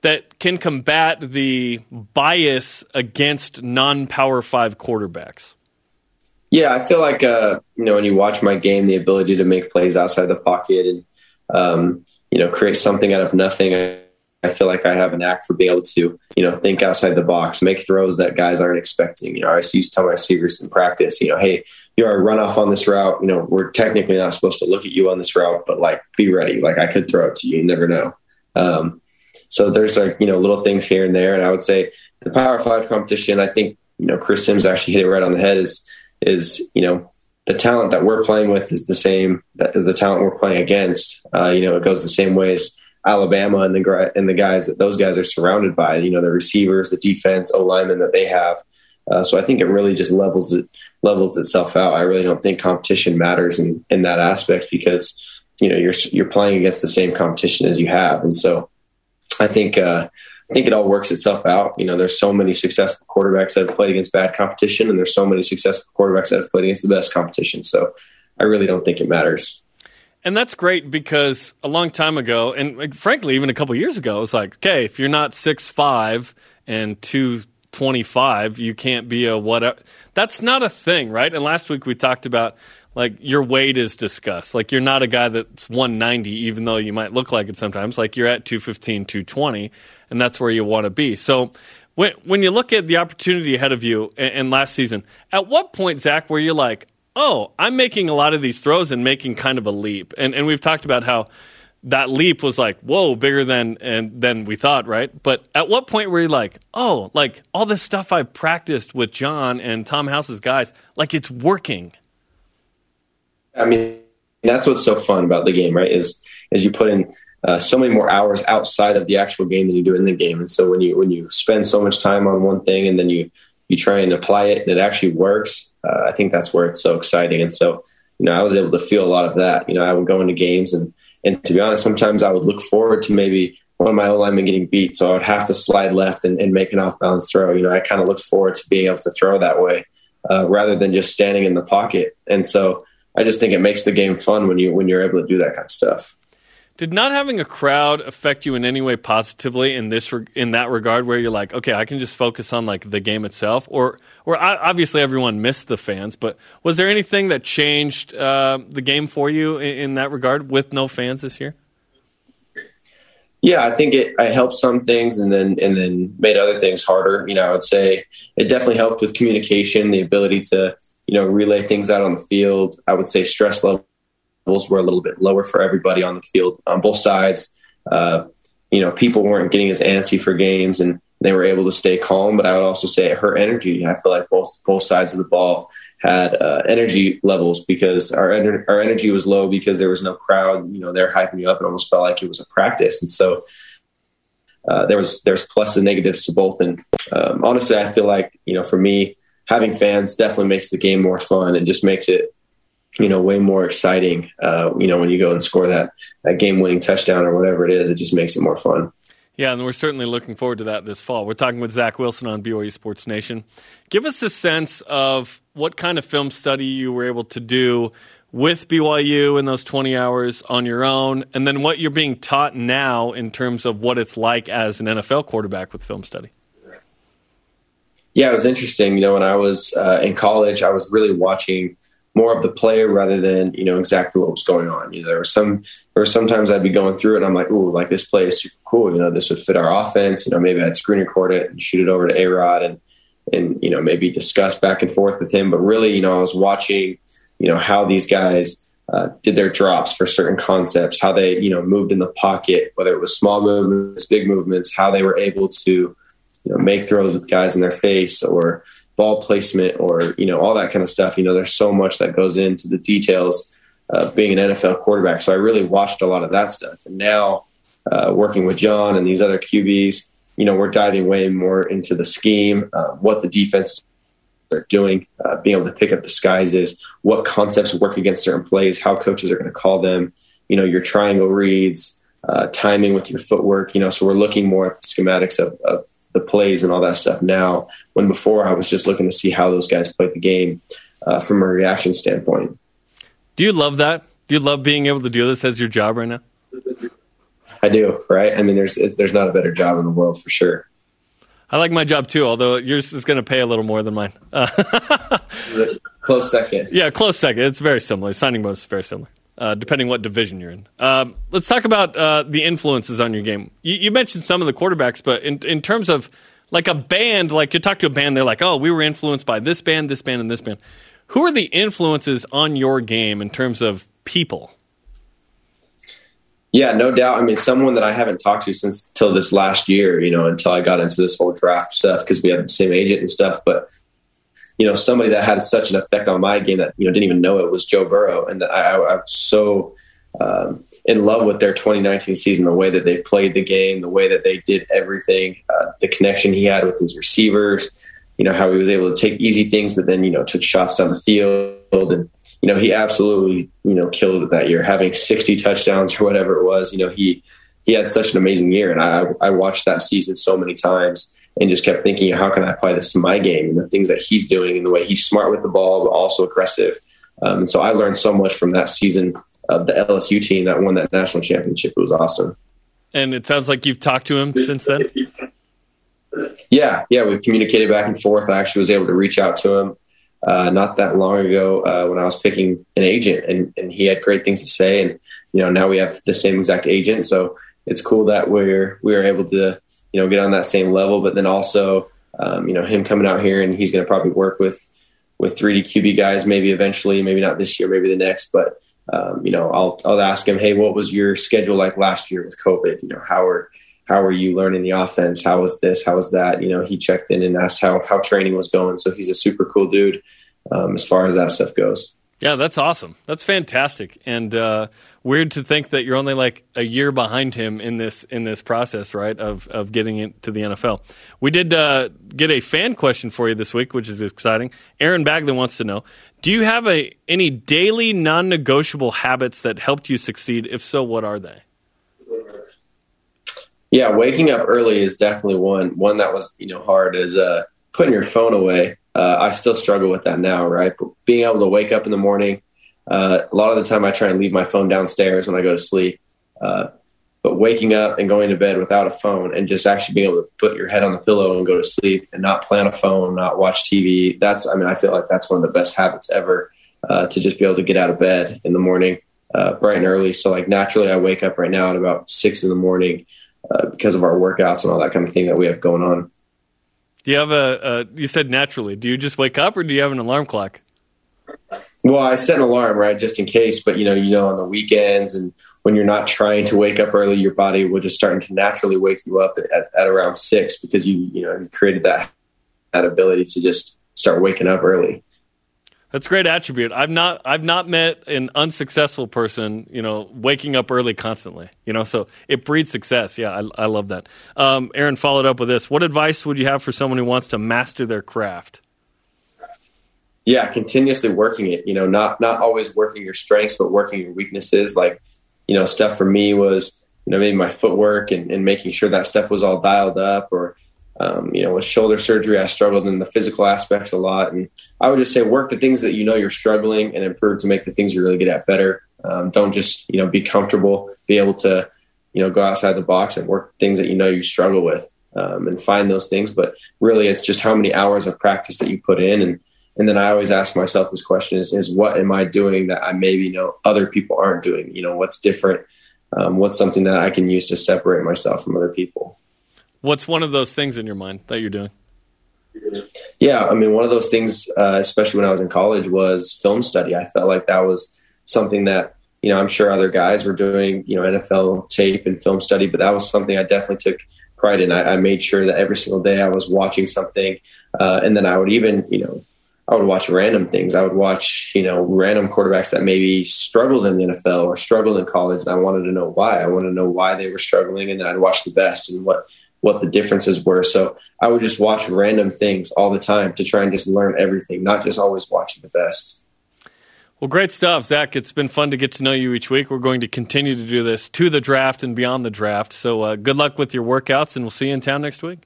that can combat the bias against non-power five quarterbacks? Yeah, I feel like uh, you know when you watch my game, the ability to make plays outside the pocket and um, you know create something out of nothing. I feel like I have an act for being able to, you know, think outside the box, make throws that guys aren't expecting. You know, I used to tell my receivers in practice, you know, hey, you are run off on this route. You know, we're technically not supposed to look at you on this route, but like, be ready. Like, I could throw it to you. You never know. Um, so there's like, you know, little things here and there. And I would say the Power Five competition, I think, you know, Chris Simms actually hit it right on the head is, is, you know, the talent that we're playing with is the same as the talent we're playing against. Uh, you know, it goes the same ways Alabama and the and the guys that those guys are surrounded by. You know, the receivers, the defense, O linemen that they have. Uh, so I think it really just levels it levels itself out. I really don't think competition matters in, in that aspect because you know you're you're playing against the same competition as you have, and so I think uh, I think it all works itself out. You know, there's so many successful quarterbacks that have played against bad competition, and there's so many successful quarterbacks that have played against the best competition. So I really don't think it matters. And that's great because a long time ago, and frankly, even a couple years ago, it was like, okay, if you're not six five and two twenty five, you can't be a whatever. That's not a thing, right? And last week we talked about like your weight is discussed. Like you're not a guy that's 190, even though you might look like it sometimes. Like you're at 215, 220, and that's where you want to be. So when when you look at the opportunity ahead of you and, and last season, at what point, Zach, were you like, oh, I'm making a lot of these throws and making kind of a leap. And and we've talked about how that leap was like, whoa, bigger than and than we thought, right? But at what point were you like, oh, like all this stuff I've practiced with John and Tom House's guys, like it's working? I mean, that's what's so fun about the game, right? Is is you put in uh, so many more hours outside of the actual game than you do in the game, and so when you when you spend so much time on one thing and then you you try and apply it and it actually works, uh, I think that's where it's so exciting. And so, you know, I was able to feel a lot of that. You know, I would go into games and, and to be honest, sometimes I would look forward to maybe one of my O linemen getting beat. So I would have to slide left and, and make an off balance throw. You know, I kind of looked forward to being able to throw that way uh, rather than just standing in the pocket. And so I just think it makes the game fun when you when you're able to do that kind of stuff. Did not having a crowd affect you in any way positively in this in that regard, where you're like, okay, I can just focus on like the game itself, or or obviously everyone missed the fans, but was there anything that changed uh, the game for you in, in, that regard with no fans this year? Yeah, I think it, it helped some things, and then and then made other things harder. You know, I would say it definitely helped with communication, the ability to you know relay things out on the field. I would say stress level levels were a little bit lower for everybody on the field on both sides. Uh, you know, people weren't getting as antsy for games and they were able to stay calm. But I would also say her energy. I feel like both both sides of the ball had uh, energy levels because our ener- our energy was low because there was no crowd. You know, they're hyping you up. It almost felt like it was a practice, and so. Uh, there was there's plus and negatives to both, and um, honestly, I feel like you know for me, having fans definitely makes the game more fun and just makes it you know, way more exciting. Uh, you know, when you go and score that that game winning touchdown or whatever it is, it just makes it more fun. Yeah, and we're certainly looking forward to that this fall. We're talking with Zach Wilson on BYU Sports Nation. Give us a sense of what kind of film study you were able to do with BYU in those 20 hours on your own, and then what you're being taught now in terms of what it's like as an NFL quarterback with film study. Yeah, it was interesting. You know, when I was uh, in college, I was really watching more of the player rather than you know exactly what was going on. You know, there were some were sometimes I'd be going through it and I'm like, ooh, like this play is super cool. You know, this would fit our offense. You know, maybe I'd screen record it and shoot it over to A Rod and and you know maybe discuss back and forth with him. But really, you know, I was watching you know how these guys uh, did their drops for certain concepts, how they you know moved in the pocket, whether it was small movements, big movements, how they were able to you know make throws with guys in their face or ball placement or you know all that kind of stuff. You know, there's so much that goes into the details of being an NFL quarterback. So I really watched a lot of that stuff, and now uh, working with John and these other QBs, you know, we're diving way more into the scheme, uh, what the defense are doing, uh, being able to pick up disguises, what concepts work against certain plays, how coaches are going to call them, you know, your triangle reads, uh, timing with your footwork, you know, so we're looking more at the schematics of, of the plays and all that stuff now, when before I was just looking to see how those guys played the game uh, from a reaction standpoint. Do you love that? Do you love being able to do this as your job right now? I do, right? I mean, there's there's not a better job in the world for sure. I like my job too, although yours is going to pay a little more than mine. Uh, close second. Yeah, close second. It's very similar. Signing bonus is very similar, uh, depending what division you're in. Um, let's talk about uh, the influences on your game. You, you, mentioned some of the quarterbacks, but in, in terms of like a band, like you talk to a band, they're like, oh, we were influenced by this band, this band, and this band. Who are the influences on your game in terms of people? Yeah, no doubt. I mean, someone that I haven't talked to since till this last year, you know, until I got into this whole draft stuff because we have the same agent and stuff. But you know, somebody that had such an effect on my game that you know didn't even know it was Joe Burrow, and I, I, was so um, in love with their 2019 season, the way that they played the game, the way that they did everything, uh, the connection he had with his receivers, you know, how he was able to take easy things, but then you know took shots down the field. And you know, he absolutely, you know, killed it that year, having 60 touchdowns or whatever it was. You know, he he had such an amazing year, and I I watched that season so many times and just kept thinking, how can I apply this to my game and the things that he's doing and the way he's smart with the ball, but also aggressive. Um, and so I learned so much from that season of the LSU team that won that national championship. It was awesome. And it sounds like you've talked to him since then. Yeah, yeah, we've communicated back and forth. I actually was able to reach out to him uh, not that long ago uh, when I was picking an agent, and, and he had great things to say. And you know, now we have the same exact agent, so it's cool that we're we are able to you know get on that same level. But then also, um, you know, him coming out here and he's going to probably work with with 3D QB guys, maybe eventually, maybe not this year, maybe the next, but. Um, you know, I'll I'll ask him, hey, what was your schedule like last year with COVID? You know, how are how are you learning the offense? How was this? How was that? You know, he checked in and asked how how training was going. So he's a super cool dude um, as far as that stuff goes. Yeah, that's awesome. That's fantastic, and uh, weird to think that you're only like a year behind him in this in this process, right? Of of getting into the NFL. We did uh, get a fan question for you this week, which is exciting. Aaron Bagley wants to know: Do you have a any daily non-negotiable habits that helped you succeed? If so, what are they? Yeah, waking up early is definitely one. One that was you know hard is uh, putting your phone away. Uh, I still struggle with that now, right? But being able to wake up in the morning. Uh, a lot of the time, I try and leave my phone downstairs when I go to sleep. Uh, but waking up and going to bed without a phone and just actually being able to put your head on the pillow and go to sleep and not plan a phone, not watch TV. That's, I mean, I feel like that's one of the best habits ever uh, to just be able to get out of bed in the morning uh, bright and early. So, like, naturally, I wake up right now at about six in the morning uh, because of our workouts and all that kind of thing that we have going on. Do you have a? You said naturally. Do you just wake up, or do you have an alarm clock? Well, I set an alarm right just in case, but you know, you know, on the weekends and when you're not trying to wake up early, your body will just starting to naturally wake you up at, at around six because you you know you created that that ability to just start waking up early. That's a great attribute. I've not I've not met an unsuccessful person, you know, waking up early constantly. You know, so it breeds success. Yeah, I, I love that. Um, Aaron followed up with this. What advice would you have for someone who wants to master their craft? Yeah, continuously working it. You know, not not always working your strengths, but working your weaknesses. Like, you know, stuff for me was you know maybe my footwork and, and making sure that stuff was all dialed up, or um, you know, with shoulder surgery, I struggled in the physical aspects a lot. And I would just say work the things that you know you're struggling and improve to make the things you're really good at better. Um, don't just, you know, be comfortable, be able to, you know, go outside the box and work things that you know you struggle with. um, and find those things. But really, it's just how many hours of practice that you put in. And and then I always ask myself this question: is is what am I doing that I maybe know other people aren't doing? You know, what's different? Um, what's something that I can use to separate myself from other people? What's one of those things in your mind that you're doing? Yeah, I mean, one of those things, uh, especially when I was in college, was film study. I felt like that was something that you know I'm sure other guys were doing, you know, NFL tape and film study, but that was something I definitely took pride in. I, I made sure that every single day I was watching something, uh, and then I would even, you know, I would watch random things. I would watch, you know, random quarterbacks that maybe struggled in the NFL or struggled in college, and I wanted to know why. I wanted to know why they were struggling, and then I'd watch the best and what what the differences were. So I would just watch random things all the time to try and just learn everything, not just always watching the best. Well, great stuff, Zach. It's been fun to get to know you each week. We're going to continue to do this to the draft and beyond the draft. So uh, good luck with your workouts, and we'll see you in town next week.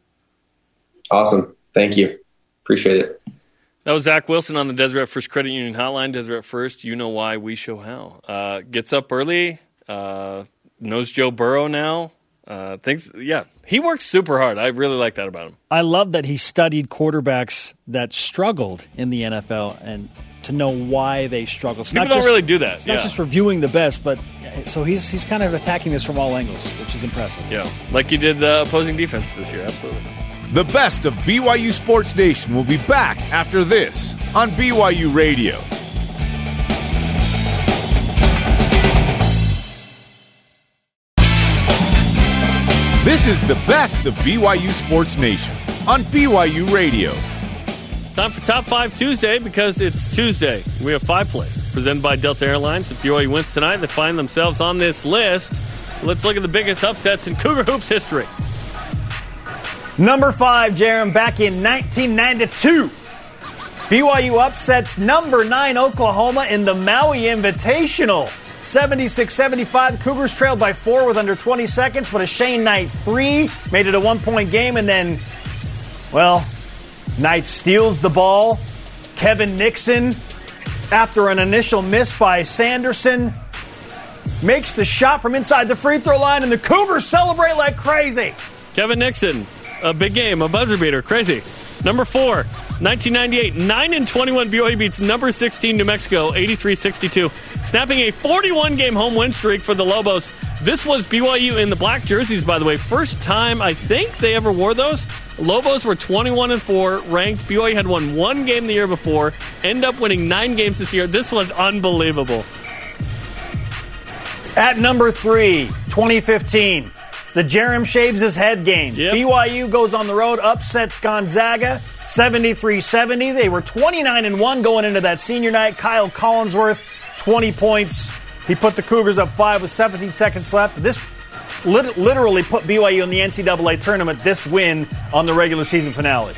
Awesome. Thank you. Appreciate it. That was Zach Wilson on the Deseret First Credit Union Hotline. Deseret First, you know why, we show how. Uh, gets up early, uh, knows Joe Burrow now, uh, thinks, yeah, he works super hard. I really like that about him. I love that he studied quarterbacks that struggled in the NFL and to know why they struggle. It's People don't just, really do that. It's not just reviewing the best, but so he's he's kind of attacking this from all angles, which is impressive. Yeah, like he did the opposing defense this year. Absolutely. The best of BYU Sports Nation will be back after this on BYU Radio. Is the best of BYU Sports Nation on BYU Radio. Time for Top 5 Tuesday because it's Tuesday. We have five plays presented by Delta Airlines. If BYU wins tonight, they find themselves on this list. Let's look at the biggest upsets in Cougar Hoops history. Number five, Jarom, back in 1992. BYU upsets number nine Oklahoma in the Maui Invitational. 76 75. Cougars trailed by four with under 20 seconds, but a Shane Knight three made it a one point game. And then, well, Knight steals the ball. Kevin Nixon, after an initial miss by Sanderson, makes the shot from inside the free throw line, and the Cougars celebrate like crazy. Kevin Nixon, a big game, a buzzer beater, crazy. Number four, 1998, 9 and 21 BYU beats number 16 New Mexico 83-62, snapping a 41 game home win streak for the Lobos. This was BYU in the black jerseys, by the way. First time I think they ever wore those. Lobos were 21 and 4, ranked. BYU had won one game the year before, end up winning nine games this year. This was unbelievable. At number three, 2015, the Jarom shaves his head game. Yep. BYU goes on the road, upsets Gonzaga 73 70. They were 29 and 1 going into that senior night. Kyle Collinsworth, 20 points. He put the Cougars up five with 17 seconds left. This literally put BYU in the NCAA tournament, this win on the regular season finale.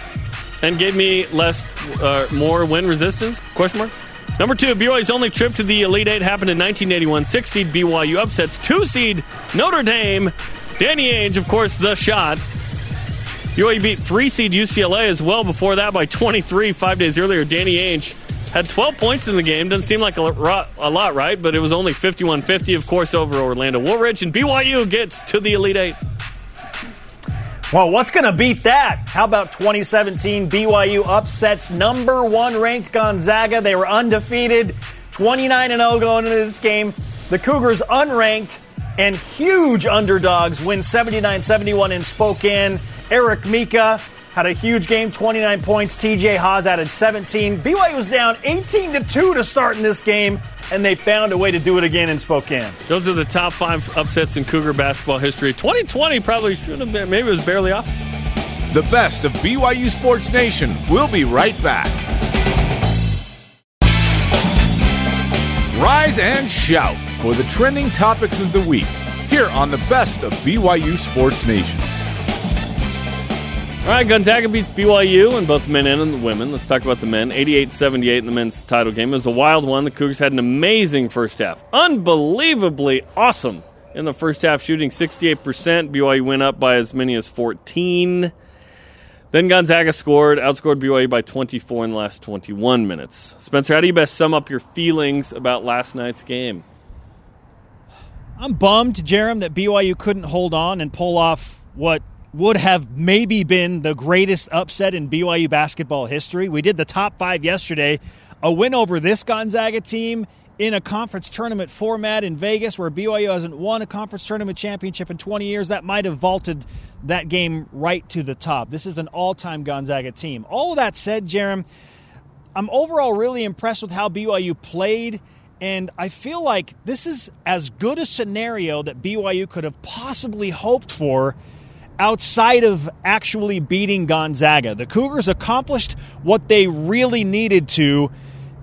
And gave me less, uh, more win resistance? Question mark. Number two, BYU's only trip to the Elite Eight happened in 1981. Six seed BYU upsets two seed Notre Dame Danny Ainge, of course, the shot. BYU beat three seed UCLA as well before that by 23 five days earlier. Danny Ainge had 12 points in the game. Doesn't seem like a lot, right? But it was only 51 50, of course, over Orlando Woolridge. And BYU gets to the Elite Eight. Well, what's going to beat that? How about 2017 BYU upsets number one ranked Gonzaga? They were undefeated, 29 0 going into this game. The Cougars unranked and huge underdogs win 79 71 in Spokane. Eric Mika had a huge game, 29 points. TJ Haws added 17. BYU was down 18 to 2 to start in this game, and they found a way to do it again in Spokane. Those are the top five upsets in Cougar basketball history. 2020 probably should have been, maybe it was barely off. The best of BYU Sports Nation. We'll be right back. Rise and shout for the trending topics of the week here on the best of BYU Sports Nation. All right, Gonzaga beats BYU in both the men and the women. Let's talk about the men. 88 78 in the men's title game. It was a wild one. The Cougars had an amazing first half. Unbelievably awesome in the first half, shooting 68%. BYU went up by as many as 14. Then Gonzaga scored, outscored BYU by 24 in the last 21 minutes. Spencer, how do you best sum up your feelings about last night's game? I'm bummed, Jarom, that BYU couldn't hold on and pull off what would have maybe been the greatest upset in BYU basketball history. We did the top five yesterday. A win over this Gonzaga team in a conference tournament format in Vegas where BYU hasn't won a conference tournament championship in 20 years, that might have vaulted that game right to the top. This is an all time Gonzaga team. All of that said, Jarom, I'm overall really impressed with how BYU played. And I feel like this is as good a scenario that BYU could have possibly hoped for outside of actually beating Gonzaga. The Cougars accomplished what they really needed to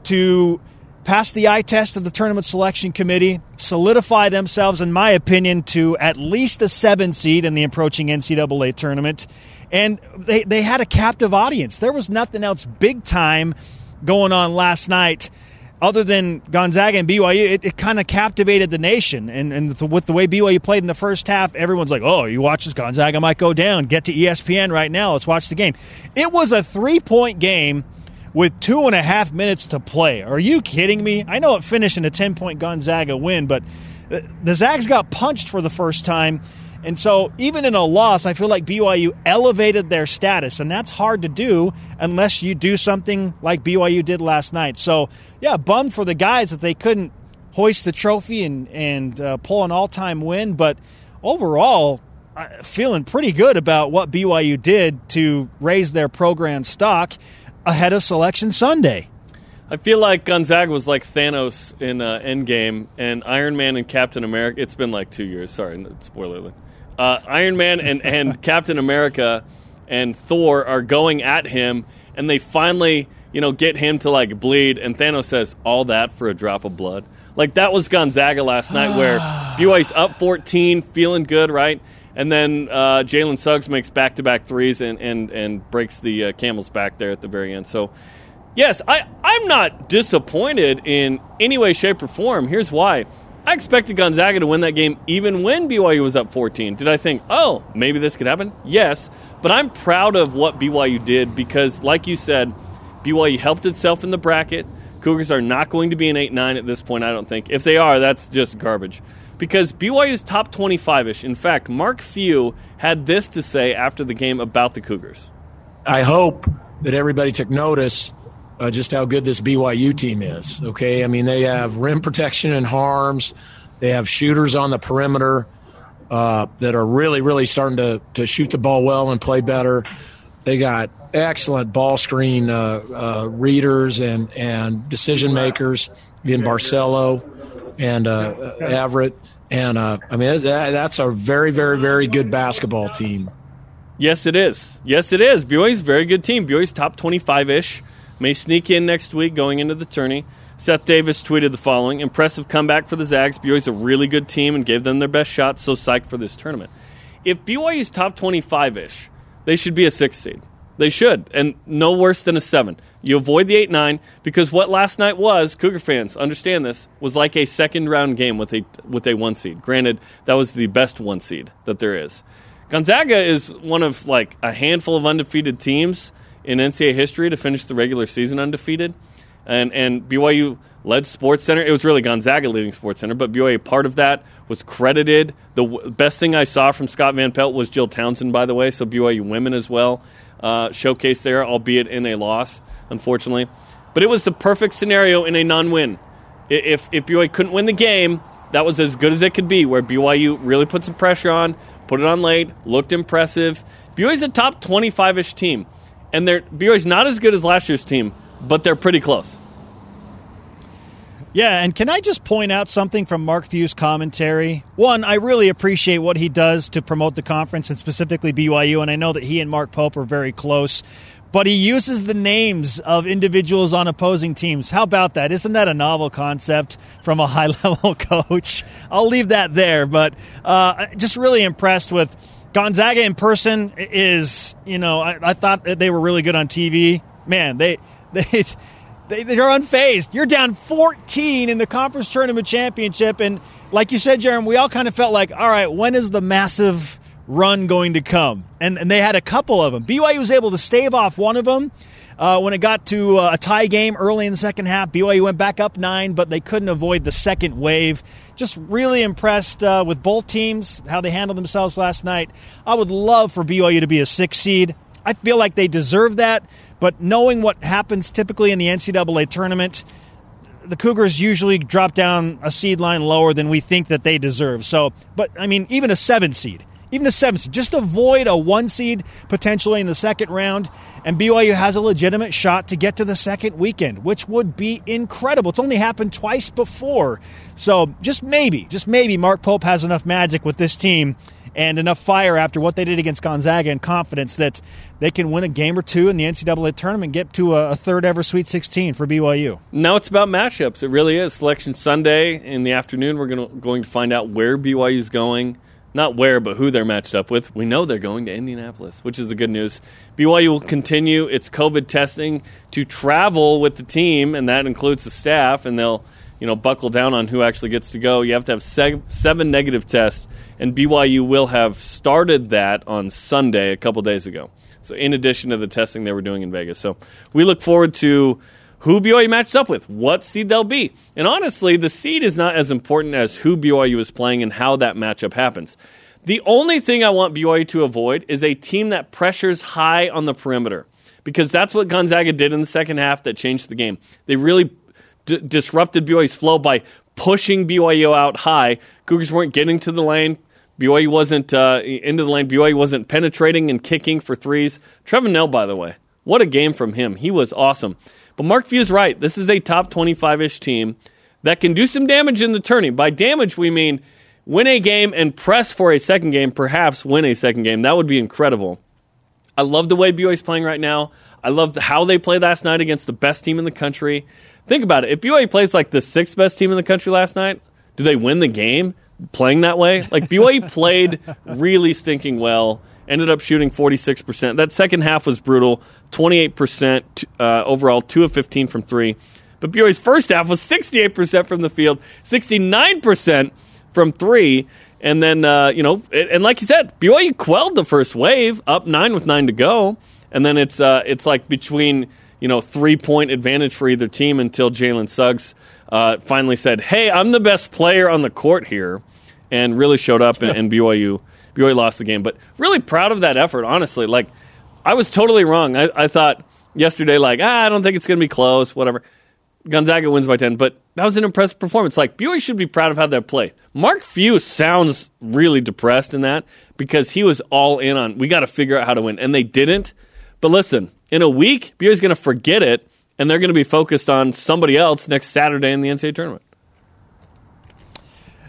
to pass the eye test of the tournament selection committee, solidify themselves, in my opinion, to at least a seven seed in the approaching NCAA tournament. And they, they had a captive audience. There was nothing else big time going on last night other than Gonzaga and BYU, it, it kind of captivated the nation. And, and the, with the way BYU played in the first half, everyone's like, oh, you watch this, Gonzaga might go down. Get to ESPN right now. Let's watch the game. It was a three point game with two and a half minutes to play. Are you kidding me? I know it finished in a 10 point Gonzaga win, but uh, the Zags got punched for the first time and so, even in a loss, I feel like BYU elevated their status, and that's hard to do unless you do something like BYU did last night. So, yeah, bummed for the guys that they couldn't hoist the trophy and and uh, pull an all time win, but overall, feeling pretty good about what BYU did to raise their program stock ahead of Selection Sunday. I feel like Gonzaga was like Thanos in uh, Endgame and Iron Man and Captain America. It's been like two years. Sorry, spoiler alert uh, Iron Man and, and Captain America and Thor are going at him, and they finally, you know, get him to like bleed. And Thanos says, "All that for a drop of blood." Like that was Gonzaga last night, where BYU's up 14, feeling good, right? And then uh, Jalen Suggs makes back-to-back threes and and and breaks the uh, camel's back there at the very end. So. Yes, I, I'm not disappointed in any way, shape, or form. Here's why. I expected Gonzaga to win that game even when BYU was up 14. Did I think, oh, maybe this could happen? Yes. But I'm proud of what BYU did because, like you said, BYU helped itself in the bracket. Cougars are not going to be an 8 9 at this point, I don't think. If they are, that's just garbage. Because BYU's top 25 ish. In fact, Mark Few had this to say after the game about the Cougars. I hope that everybody took notice uh, just how good this BYU team is. Okay, I mean they have rim protection and Haarms. They have shooters on the perimeter uh, that are really, really starting to to shoot the ball well and play better. They got excellent ball screen uh, uh readers and and decision makers in Barcello and uh, Averette. And uh, I mean that, that's a very, very, very good basketball team. Yes, it is. Yes, it is. BYU's a very good team. BYU's top twenty-five ish may sneak in next week going into the tourney. Seth Davis tweeted the following Impressive comeback for the Zags. BYU's a really good team and gave them their best shot, so psyched for this tournament. If BYU's top 25 ish, they should be a six seed. They should, and no worse than a seven. You avoid the 8 9 because what last night was, Cougar fans understand this, was like a second round game with a, with a one seed. Granted, that was the best one seed that there is. Gonzaga is one of like a handful of undefeated teams in NCAA history to finish the regular season undefeated. And, and BYU led Sports Center. It was really Gonzaga leading Sports Center, but BYU part of that was credited. The w- best thing I saw from Scott Van Pelt was Jill Townsend, by the way. So BYU women as well uh, showcased there, albeit in a loss, unfortunately. But it was the perfect scenario in a non-win. If if BYU couldn't win the game, that was as good as it could be. Where BYU really put some pressure on, put it on late, looked impressive. BYU's a top twenty-five-ish team and they're BYU's not as good as last year's team, but they're pretty close. Yeah, and can I just point out something from Mark Few's commentary? One, I really appreciate what he does to promote the conference and specifically BYU, and I know that he and Mark Pope are very close. But he uses the names of individuals on opposing teams. How about that? Isn't that a novel concept from a high level coach? I'll leave that there, but uh, just really impressed with Gonzaga in person is, you know, I, I thought they were really good on TV. Man, they they they they're unfazed. You're down 14 in the conference tournament championship, and like you said, Jarom, we all kind of felt like, all right, when is the massive run going to come? And and they had a couple of them. BYU was able to stave off one of them. Uh, when it got to uh, a tie game early in the second half, BYU went back up nine, but they couldn't avoid the second wave. Just really impressed uh, with both teams, how they handled themselves last night. I would love for BYU to be a six seed. I feel like they deserve that, but knowing what happens typically in the NCAA tournament, the Cougars usually drop down a seed line lower than we think that they deserve. So, but I mean, even a seven seed, even a seven seed, just avoid a one seed potentially in the second round, and BYU has a legitimate shot to get to the second weekend, which would be incredible. It's only happened twice before. So, just maybe, just maybe Mark Pope has enough magic with this team and enough fire after what they did against Gonzaga and confidence that they can win a game or two in the NCAA tournament, get to a, third ever Sweet 16 for BYU. Now it's about matchups. It really is. Selection Sunday in the afternoon, we're gonna, going to find out where BYU is going. Not where, but who they're matched up with. We know they're going to Indianapolis, which is the good news. BYU will continue its COVID testing to travel with the team, and that includes the staff, and they'll you know buckle down on who actually gets to go. You have to have seven negative tests and BYU will have started that on Sunday a couple days ago. So, in addition to the testing they were doing in Vegas. So, we look forward to who BYU matches up with, what seed they'll be. And honestly, the seed is not as important as who BYU is playing and how that matchup happens. The only thing I want BYU to avoid is a team that pressures high on the perimeter because that's what Gonzaga did in the second half that changed the game. They really d- disrupted BYU's flow by pushing BYU out high. Cougars weren't getting to the lane. BYU wasn't uh, into the lane. BYU wasn't penetrating and kicking for threes. Trevin Knell, by the way, what a game from him. He was awesome. But Mark Few's right. This is a top 25 ish team that can do some damage in the tourney. By damage, we mean win a game and press for a second game, perhaps win a second game. That would be incredible. I love the way BYU's playing right now. I love how they played last night against the best team in the country. Think about it. If BYU plays like the sixth best team in the country last night, do they win the game? playing that way. Like BYU played really stinking well. Ended up shooting 46%. That second half was brutal. 28% uh, overall, 2 of 15 from 3. But BYU's first half was 68% from the field, 69% from 3. And then, uh, you know, and like you said, BYU quelled the first wave, up 9 with 9 to go. And then it's, uh, it's like between, you know, three point advantage for either team until Jalen Suggs uh, finally said, "Hey, I'm the best player on the court here," and really showed up. and, and BYU BYU lost the game, but really proud of that effort. Honestly, like I was totally wrong. I, I thought yesterday, like ah, I don't think it's going to be close. Whatever. Gonzaga wins by ten, but that was an impressive performance. Like BYU should be proud of how they played. Mark Few sounds really depressed in that because he was all in on we got to figure out how to win, and they didn't. But listen, in a week, BYU's going to forget it and they're going to be focused on somebody else next Saturday in the NCAA tournament.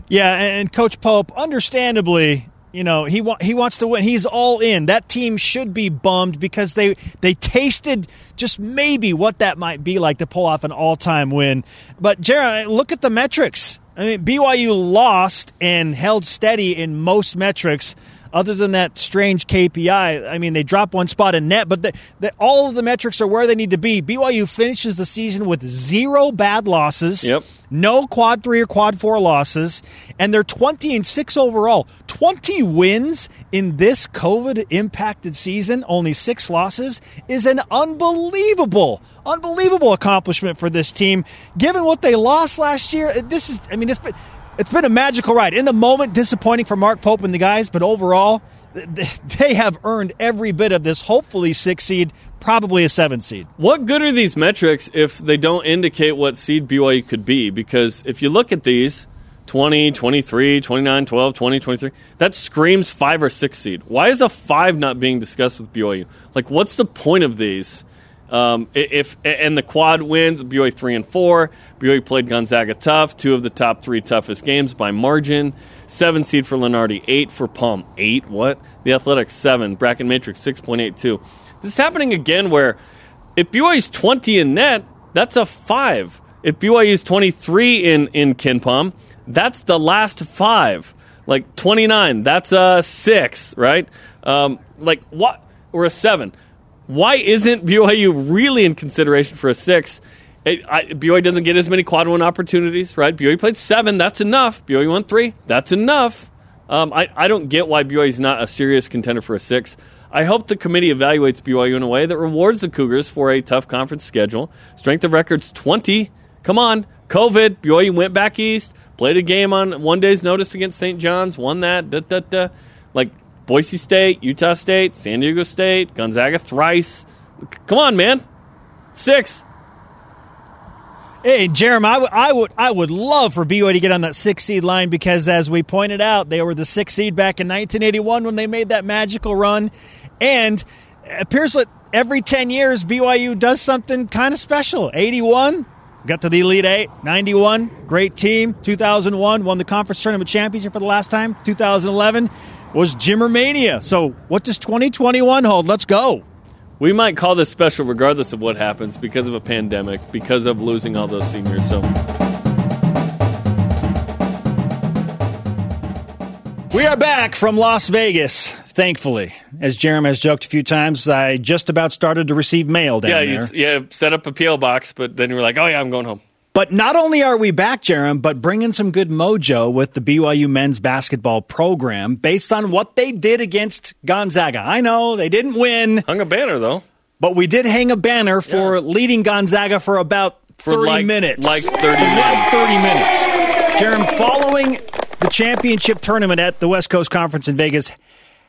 Yeah, and Coach Pope, understandably, you know he wa- he wants to win. He's all in. That team should be bummed because they they tasted just maybe what that might be like to pull off an all time win. But Jared, look at the metrics. I mean, BYU lost and held steady in most metrics other than that strange KPI, I mean, they drop one spot in net, but the, the, all of the metrics are where they need to be. BYU finishes the season with zero bad losses, yep. no quad three or quad four losses, and they're 20 and 6 overall. 20 wins in this COVID impacted season, only six losses, is an unbelievable, unbelievable accomplishment for this team. Given what they lost last year, this is, I mean, it's been it's been a magical ride. In the moment, disappointing for Mark Pope and the guys, but overall, they have earned every bit of this. Hopefully, six seed, probably a seven seed. What good are these metrics if they don't indicate what seed BYU could be? Because if you look at these 20, 23, 29, 12, 20, 23, that screams five or six seed. Why is a five not being discussed with BYU? Like, what's the point of these? Um, if and the quad wins, BYU three and four. BYU played Gonzaga tough, two of the top three toughest games by margin. Seven seed for Lunardi, eight for Palm, eight. What? The Athletics seven, bracket matrix six point eight two. This is happening again where if BYU's twenty in net, that's a five. If BYU's twenty three in in KenPom, that's the last five. Like twenty nine, that's a six, right? Um, like what? Or a seven why isn't BYU really in consideration for a six? It, I, BYU doesn't get as many quad one opportunities, right? BYU played seven, that's enough. BYU won three, that's enough. Um, I, I don't get why BYU is not a serious contender for a six. I hope the committee evaluates BYU in a way that rewards the Cougars for a tough conference schedule. Strength of record's 20. Come on, COVID. BYU went back east, played a game on one day's notice against St. John's, won that. Da, da, da. Like Boise State, Utah State, San Diego State, Gonzaga thrice. Come on, man. Six. Hey, Jarom, I, w- I would I would love for BYU to get on that six seed line because, as we pointed out, they were the six seed back in 1981 when they made that magical run, and appears that every 10 years BYU does something kind of special. 81 got to the Elite Eight, 91 great team, 2001 won the conference tournament championship for the last time, 2011 was Jimmermania. So, what does 2021 hold? Let's go. We might call this special regardless of what happens because of a pandemic, because of losing all those seniors. So We are back from Las Vegas, thankfully. As Jeremy has joked a few times, I just about started to receive mail down yeah, there. you, yeah, set up a PO box, but then you were like, oh yeah, I'm going home. But not only are we back, Jerem, but bringing some good mojo with the BYU men's basketball program based on what they did against Gonzaga. I know they didn't win. Hung a banner though. But we did hang a banner for yeah. leading Gonzaga for about for 30 like, minutes. Like 30 like minutes. 30 minutes. Jerem, following the championship tournament at the West Coast Conference in Vegas,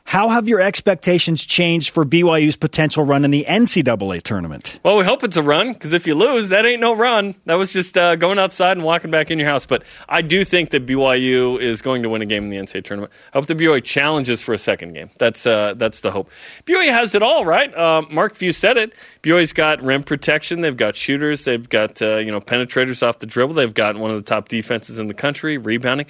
how have your expectations changed for BYU's potential run in the NCAA tournament? Well, we hope it's a run because if you lose, that ain't no run. That was just uh, going outside and walking back in your house. But I do think that BYU is going to win a game in the NCAA tournament. I hope the BYU challenges for a second game. That's uh, that's the hope. BYU has it all, right? Uh, Mark Few said it. BYU's got rim protection. They've got shooters. They've got uh, you know penetrators off the dribble. They've got one of the top defenses in the country, rebounding.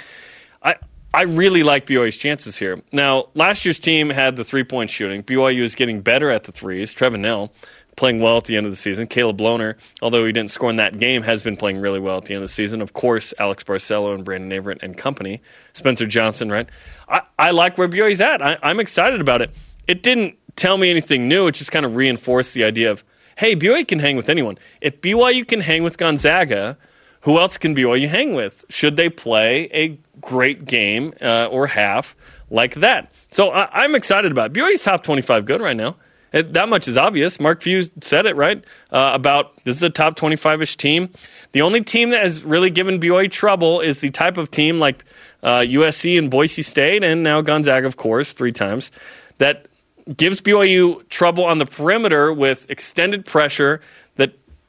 I I really like BYU's chances here. Now, last year's team had the three point shooting. BYU is getting better at the threes. Trevin Knell playing well at the end of the season. Caleb Lohner, although he didn't score in that game, has been playing really well at the end of the season. Of course, Alex Barcello and Brandon Averette and company. Spencer Johnson, right? I, I like where BYU's at. I, I'm excited about it. It didn't tell me anything new. It just kind of reinforced the idea of, hey, BYU can hang with anyone. If BYU can hang with Gonzaga, who else can BYU hang with? Should they play a great game uh, or half like that? So I, am excited about it. BYU's top 25 good right now. It, that much is obvious. Mark Few said it right uh, about this is a top 25 ish team. The only team that has really given BYU trouble is the type of team like uh, USC and Boise State, and now Gonzaga, of course, three times, that gives BYU trouble on the perimeter with extended pressure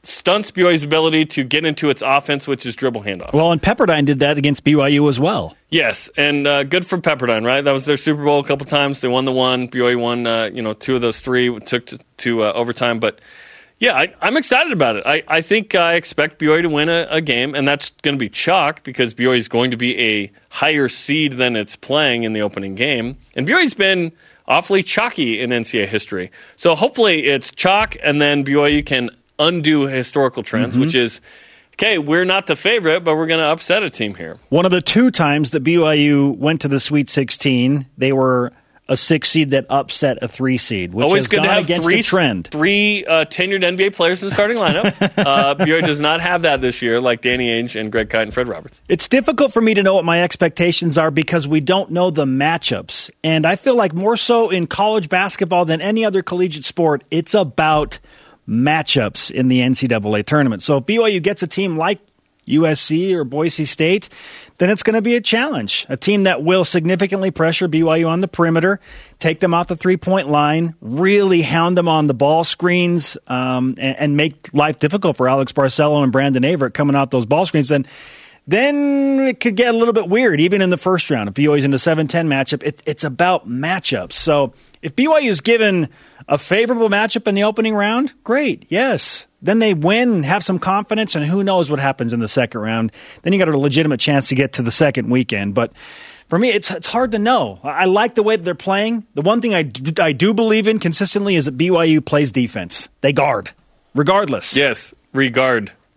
stunts BYU's ability to get into its offense, which is dribble handoff. Well, and Pepperdine did that against BYU as well. Yes, and uh, good for Pepperdine, right? That was their Super Bowl a couple times. They won the one. BYU won, uh, you know, two of those three. Took to, to uh, overtime, but yeah, I, am excited about it. I, I think I expect BYU to win a, a game, and that's going to be chalk because BYU is going to be a higher seed than it's playing in the opening game, and BYU's been awfully chalky in NCAA history. So hopefully it's chalk, and then BYU can undo historical trends, mm-hmm. which is okay, we're not the favorite, but we're going to upset a team here. One of the two times that BYU went to the Sweet 16, they were a six seed that upset a three seed, which Always has good gone to have against three, the trend. Three uh, tenured NBA players in the starting lineup. uh, BYU does not have that this year, like Danny Ainge and Greg Kite and Fred Roberts. It's difficult for me to know what my expectations are because we don't know the matchups, and I feel like more so in college basketball than any other collegiate sport, it's about – matchups in the NCAA tournament. So if BYU gets a team like USC or Boise State, then it's going to be a challenge. A team that will significantly pressure BYU on the perimeter, take them off the three point line, really hound them on the ball screens, um, and, and, make life difficult for Alex Barcello and Brandon Averette coming off those ball screens. And then it could get a little bit weird, even in the first round. If BYU's in a 7 10 matchup, it, it's about matchups. So if BYU is given a favorable matchup in the opening round, great, yes. Then they win, have some confidence, and who knows what happens in the second round. Then you got a legitimate chance to get to the second weekend. But for me, it's it's hard to know. I like the way that they're playing. The one thing I I do believe in consistently is that BYU plays defense. They guard, regardless. Yes,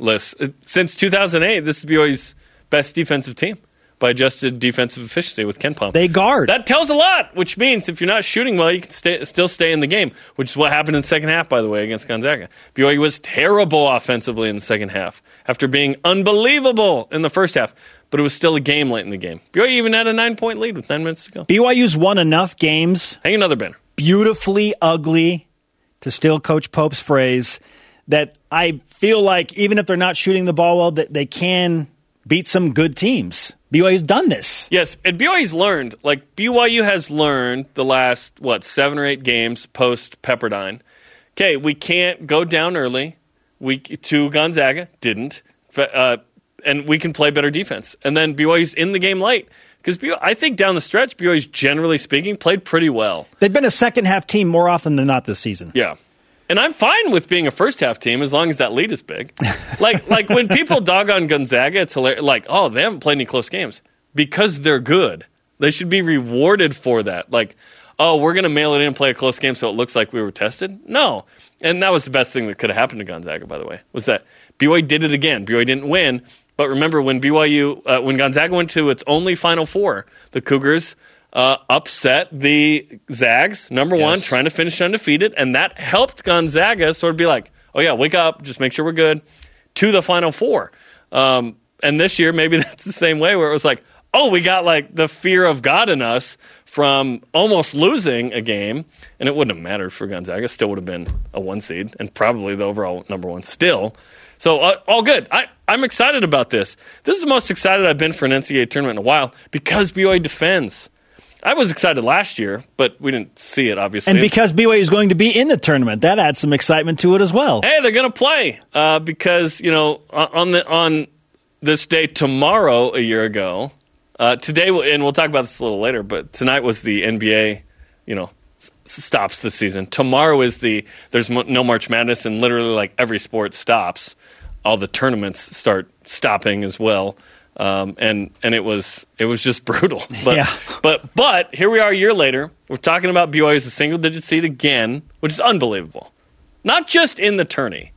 regardless. Uh, since 2008, this is BYU's best defensive team by adjusted defensive efficiency with KenPom. They guard. That tells a lot, which means if you're not shooting well, you can stay, still stay in the game, which is what happened in the second half, by the way, against Gonzaga. BYU was terrible offensively in the second half after being unbelievable in the first half, but it was still a game late in the game. BYU even had a nine point lead with nine minutes to go. BYU's won enough games. Hang another banner. beautifully ugly, to steal Coach Pope's phrase, that I feel like even if they're not shooting the ball well, that they can beat some good teams. BYU's done this. Yes, and BYU's learned. Like BYU has learned the last what seven or eight games post Pepperdine. Okay, we can't go down early. We to Gonzaga didn't, uh, and we can play better defense. And then BYU's in the game late because I think down the stretch, BYU's generally speaking played pretty well. They've been a second half team more often than not this season. Yeah. And I'm fine with being a first half team as long as that lead is big. like like when people dog on Gonzaga, it's hilarious. Like, oh, they haven't played any close games because they're good. They should be rewarded for that. Like, oh, we're going to mail it in and play a close game so it looks like we were tested. No, and that was the best thing that could have happened to Gonzaga. By the way, was that BYU did it again. BYU didn't win, but remember when BYU uh, when Gonzaga went to its only Final Four, the Cougars uh, upset the Zags, number yes. one, trying to finish undefeated, and that helped Gonzaga sort of be like, oh yeah, wake up, just make sure we're good, to the Final Four. Um, and this year, maybe that's the same way, where it was like, oh, we got like the fear of God in us from almost losing a game, and it wouldn't have mattered for Gonzaga. Still would have been a one seed and probably the overall number one still. So uh, all good. I, I'm excited about this. This is the most excited I've been for an NCAA tournament in a while because BYU defends. I was excited last year, but we didn't see it obviously. And because BYU is going to be in the tournament, that adds some excitement to it as well. Hey, they're going to play uh, because you know on the on this day tomorrow a year ago. Uh, today, and we'll talk about this a little later, but tonight was the NBA. You know, s- stops the season. Tomorrow is the there's no March Madness, and literally like every sport stops. All the tournaments start stopping as well. Um, and and it was it was just brutal. But yeah. but but here we are a year later. We're talking about BYU as a single digit seed again, which is unbelievable. Not just in the tourney,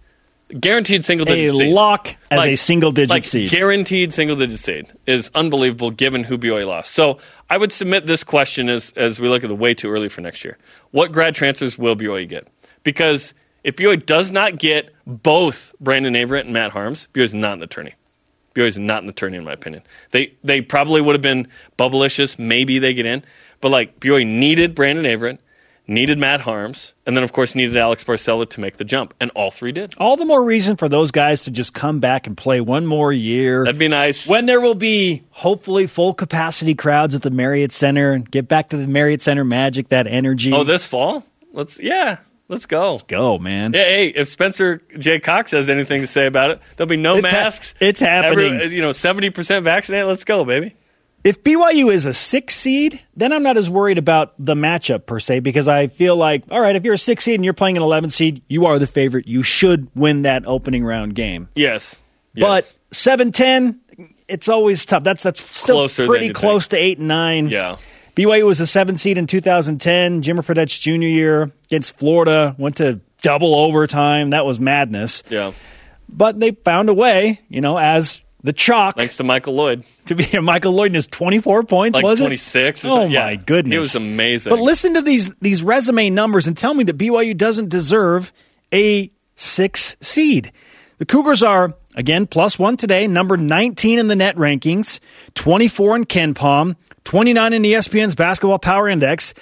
guaranteed single digit a seed. lock as like, a single digit like seed. Guaranteed single digit seed is unbelievable given who BYU lost. So I would submit this question as as we look at the way too early for next year. What grad transfers will BYU get? Because if BYU does not get both Brandon Averette and Matt Haarms, BYU is not in the tourney. BYU is not in the tourney, in my opinion. They they probably would have been bubblicious. Maybe they get in, but like BYU needed Brandon Averette, needed Matt Haarms, and then of course needed Alex Barcello to make the jump, and all three did. All the more reason for those guys to just come back and play one more year. That'd be nice. When there will be hopefully full capacity crowds at the Marriott Center, and get back to the Marriott Center magic, that energy. Oh, this fall? Let's yeah. Let's go. Let's go, man. Yeah, hey, if Spencer J. Cox has anything to say about it, there'll be no it's masks. Ha- it's happening. Every, you know, 70% vaccinated. Let's go, baby. If BYU is a six seed, then I'm not as worried about the matchup per se because I feel like, all right, if you're a six seed and you're playing an 11 seed, you are the favorite. You should win that opening round game. Yes. But 7 10, it's always tough. That's that's still Closer pretty close think. to 8 and 9. Yeah. BYU was a seven seed in 2010. Jimmer Fredette's junior year against Florida went to double overtime. That was madness. Yeah. But they found a way, you know, as the chalk. Thanks to Michael Loyd. To be Michael Loyd in his 24 points, like was 26 it? Oh, yeah. my goodness. It was amazing. But listen to these, these resume numbers and tell me that BYU doesn't deserve a six seed. The Cougars are, again, plus one today, number 19 in the net rankings, 24 in KenPom, 29 in ESPN's Basketball Power Index,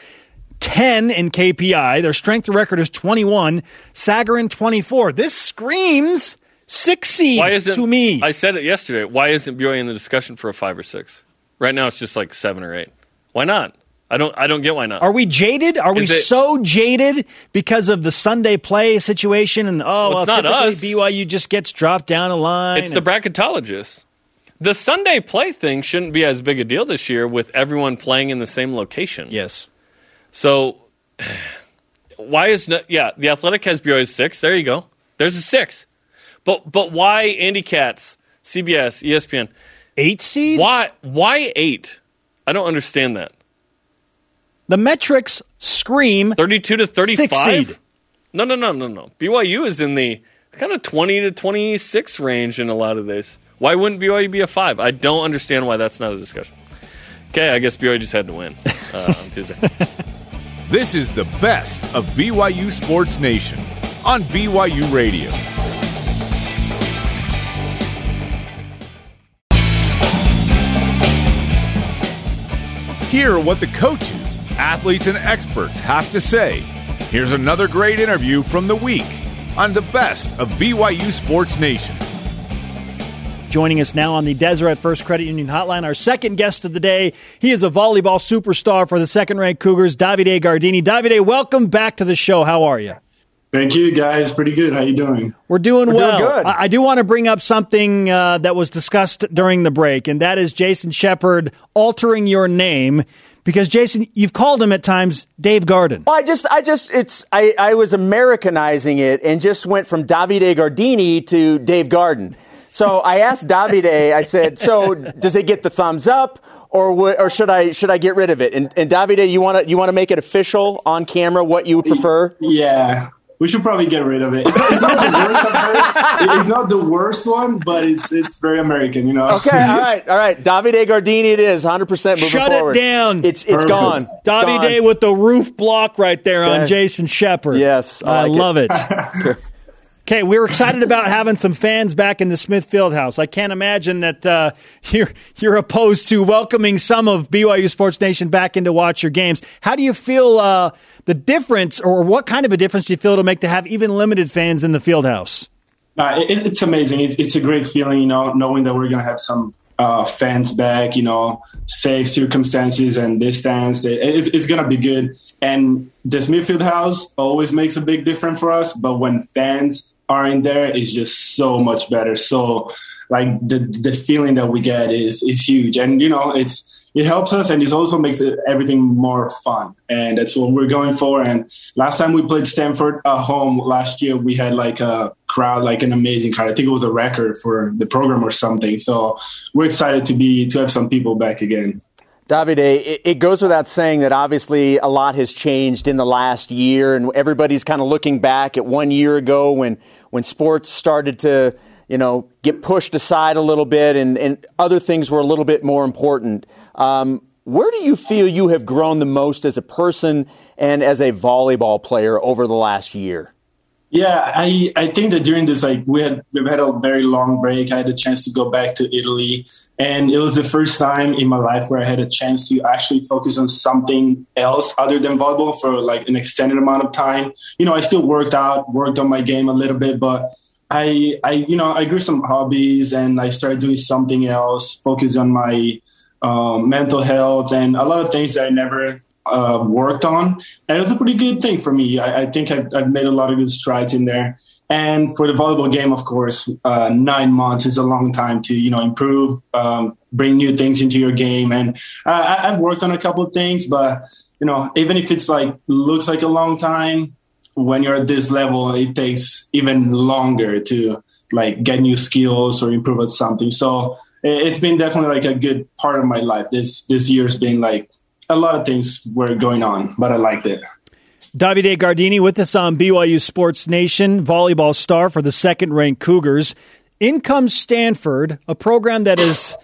10 in KPI. Their strength of record is 21. Sagarin 24. This screams six seed Why isn't, to me. I said it yesterday. Why isn't BYU in the discussion for a five or six? Right now, it's just like seven or eight. Why not? I don't. I don't get why not. Are we jaded? Are Is we it- so jaded because of the Sunday play situation? And oh, Well, well, it's not us. BYU just gets dropped down a line. It's the bracketologists. The Sunday play thing shouldn't be as big a deal this year with everyone playing in the same location. yes. So why is no, yeah the Athletic has BYU six? There you go. There's a six. But but why Andy Katz, CBS, ESPN? Eight seed. Why why eight? I don't understand that. The metrics scream Thirty-two to thirty-five. No no no no no. BYU is in the kind of twenty to twenty-six range in a lot of these. Why wouldn't BYU be a five? I don't understand why that's not a discussion. Okay, I guess BYU just had to win uh, on Tuesday. This is the best of BYU Sports Nation on BYU Radio. Hear what the coaches athletes and experts have to say. Here's another great interview from the week on the best of BYU Sports Nation. Joining us now on the Deseret First Credit Union Hotline, our second guest of the day. He is a volleyball superstar for the second ranked Cougars, Davide Gardini. Davide, welcome back to the show. How are you? Thank you, guys. Pretty good. How you doing? We're doing We're well. doing good. I, I do want to bring up something uh, that was discussed during the break, and that is Jason Shepard altering your name because Jason, you've called him at times Dave Garden. Well, I just, I just, it's, I, I was Americanizing it and just went from Davide Gardini to Dave Garden. So I asked Davide, I said, so does it get the thumbs up? Or, w- or should I should I get rid of it? And, and Davide, you want to you want to make it official on camera what you prefer? Yeah, we should probably get rid of it. It's, it's not the worst I've heard. It's not the worst one, but it's it's very American, you know. Okay, all right, all right. Davide Gardini, it is 100 percent moving Shut forward. it down. It's it's Perfect. gone. It's Davide gone. with the roof block right there on Jason Shepard. Yes, I I, like it. love it. Okay, we were excited about having some fans back in the Smith Field House. I can't imagine that uh, you're you're opposed to welcoming some of BYU Sports Nation back in to watch your games. How do you feel uh, the difference, or what kind of a difference do you feel it'll make to have even limited fans in the field house? Uh, it, it's amazing. It, it's a great feeling, you know, knowing that we're gonna have some uh, fans back. You know, safe circumstances and distance. It, it's, it's gonna be good. And the Smith Fieldhouse always makes a big difference for us. But when fans are in there is just so much better. So, like the the feeling that we get is is huge. And you know, it's it helps us and it also makes it, everything more fun. And that's what we're going for. And last time we played stanford at home last year we had like a crowd like an amazing crowd. I think it was a record for the program or something. So we're excited to be to have some people back again Davide, it, it goes without saying that obviously a lot has changed in the last year, and everybody's kind of looking back at one year ago when when sports started to you know get pushed aside a little bit, and, and other things were a little bit more important. Um, where do you feel you have grown the most as a person and as a volleyball player over the last year? Yeah, I, I think that during this like we had we've had a very long break. I had a chance to go back to Italy, and it was the first time in my life where I had a chance to actually focus on something else other than volleyball for like an extended amount of time. You know, I still worked out, worked on my game a little bit, but I I you know I grew some hobbies and I started doing something else, focus on my um, mental health and a lot of things that I never uh, worked on, and it was a pretty good thing for me. I, I think I've, I've, made a lot of good strides in there. And for the volleyball game, of course, uh, nine months is a long time to you know improve, um, bring new things into your game. And I, I've worked on a couple of things, but you know, even if it's like looks like a long time, when you're at this level, it takes even longer to like get new skills or improve at something. So it's been definitely like a good part of my life. This this year's been like a lot of things were going on, but I liked it. Davide Gardini with us on BYU Sports Nation, volleyball star for the second ranked Cougars. In comes Stanford, a program that is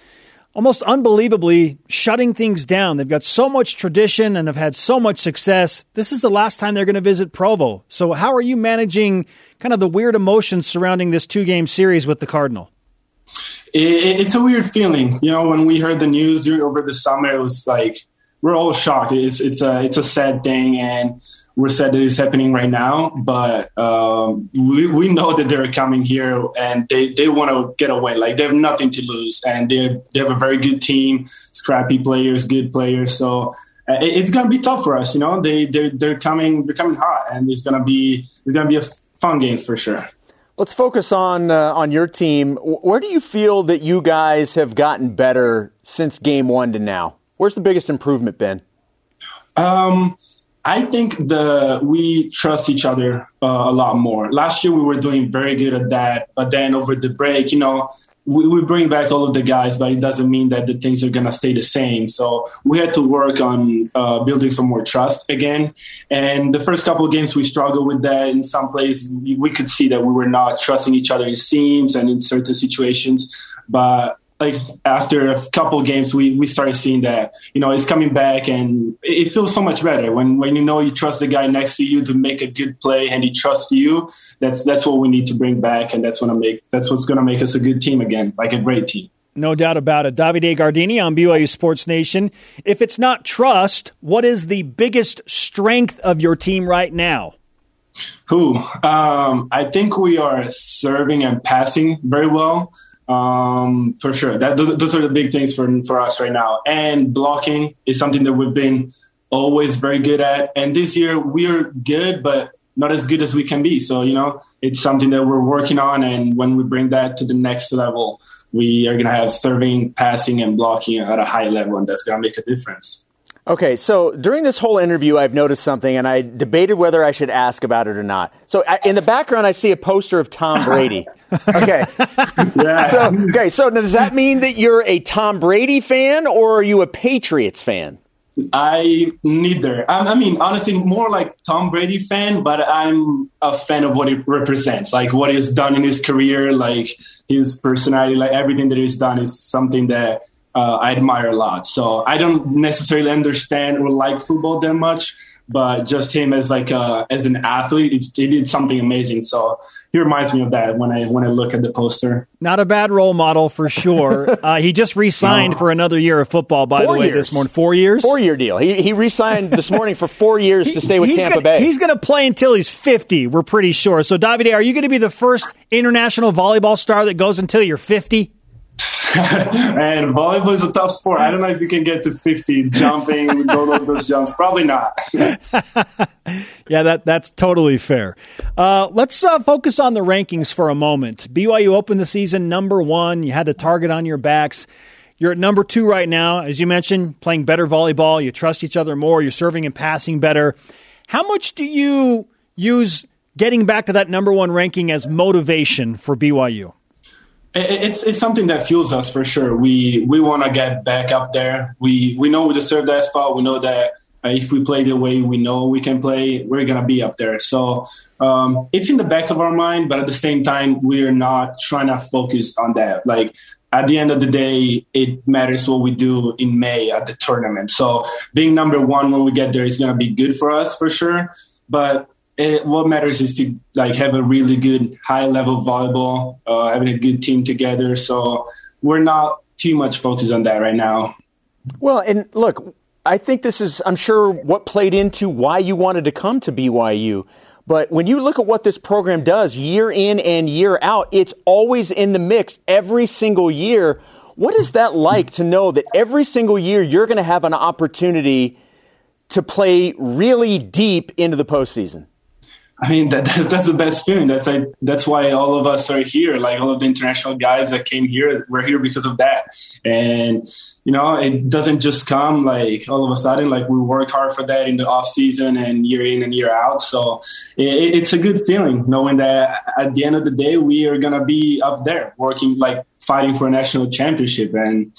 almost unbelievably shutting things down. They've got so much tradition and have had so much success. This is the last time they're going to visit Provo. So, how are you managing kind of the weird emotions surrounding this two game series with the Cardinal? It, it's a weird feeling. You know, when we heard the news over the summer, it was like, we're all shocked. It's it's a it's a sad thing, and we're sad that it's happening right now. But um, we we know that they're coming here, and they, they want to get away. Like they have nothing to lose, and they they have a very good team, scrappy players, good players. So uh, it, it's gonna be tough for us. You know, they they they're coming they're coming hot, and it's gonna be it's gonna be a fun game for sure. Let's focus on uh, on your team. Where do you feel that you guys have gotten better since game one to now? Where's the biggest improvement been? Um, I think the we trust each other uh, a lot more. Last year we were doing very good at that, but then over the break, you know, we, we bring back all of the guys, but it doesn't mean that the things are gonna stay the same. So we had to work on uh, building some more trust again. And the first couple of games we struggled with that. In some plays, we, we could see that we were not trusting each other in seams and in certain situations, but like after a couple of games, we, we started seeing that you know it's coming back, and it, it, feels so much better when when you know you trust the guy next to you to make a good play, and he trusts you. That's that's what we need to bring back, and that's gonna make that's what's gonna make us a good team again, like a great team. No doubt about it. Davide Gardini on BYU Sports Nation. If it's not trust, what is the biggest strength of your team right now? Who? Um, I think we are serving and passing very well. Um, for sure. That those, those, are the big things for for us right now. And blocking is something that we've been always very good at. And this year we're good, but not as good as we can be. So you know, it's something that we're working on. And when we bring that to the next level, we are going to have serving, passing, and blocking at a high level, and that's going to make a difference. Okay, so during this whole interview, I've noticed something, and I debated whether I should ask about it or not. So I, in the background, I see a poster of Tom Brady. Okay. yeah. So, okay, so does that mean that you're a Tom Brady fan, or are you a Patriots fan? I neither. I, I mean, honestly, more like Tom Brady fan, but I'm a fan of what it represents, like what he's done in his career, like his personality, like everything that he's done is something that uh, I admire a lot. So I don't necessarily understand or like football that much, but just him as like a, as an athlete, it's, he did something amazing. So he reminds me of that when I when I look at the poster. Not a bad role model for sure. uh, he just re-signed no. for another year of football. By four the way, years. this morning, four years, four year deal. He he re-signed this morning for four years he, to stay with Tampa gonna, Bay. He's going to play until he's fifty. We're pretty sure. So, Davide, are you going to be the first international volleyball star that goes until you're fifty? and volleyball is a tough sport. I don't know if you can get to 50 jumping with all of those jumps. Probably not. yeah, that that's totally fair. Uh, let's uh, focus on the rankings for a moment. BYU opened the season number one. You had the target on your backs. You're at number two right now, as you mentioned, playing better volleyball. You trust each other more. You're serving and passing better. How much do you use getting back to that number one ranking as motivation for BYU? It's it's something that fuels us for sure. We we want to get back up there. We we know we deserve that spot. We know that uh, if we play the way we know we can play, we're gonna be up there. So um, it's in the back of our mind, but at the same time, we're not trying to focus on that. Like at the end of the day, it matters what we do in May at the tournament. So being number one when we get there is gonna be good for us for sure. But it, what matters is to like have a really good high level volleyball, uh, having a good team together. So we're not too much focused on that right now. Well, and look, I think this is, I'm sure, what played into why you wanted to come to BYU. But when you look at what this program does year in and year out, it's always in the mix every single year. What is that like to know that every single year you're going to have an opportunity to play really deep into the postseason? I mean that, that's that's the best feeling. That's like that's why all of us are here. Like all of the international guys that came here, we're here because of that. And you know, it doesn't just come like all of a sudden. Like we worked hard for that in the off season and year in and year out. So it, it's a good feeling knowing that at the end of the day we are gonna be up there working like fighting for a national championship. And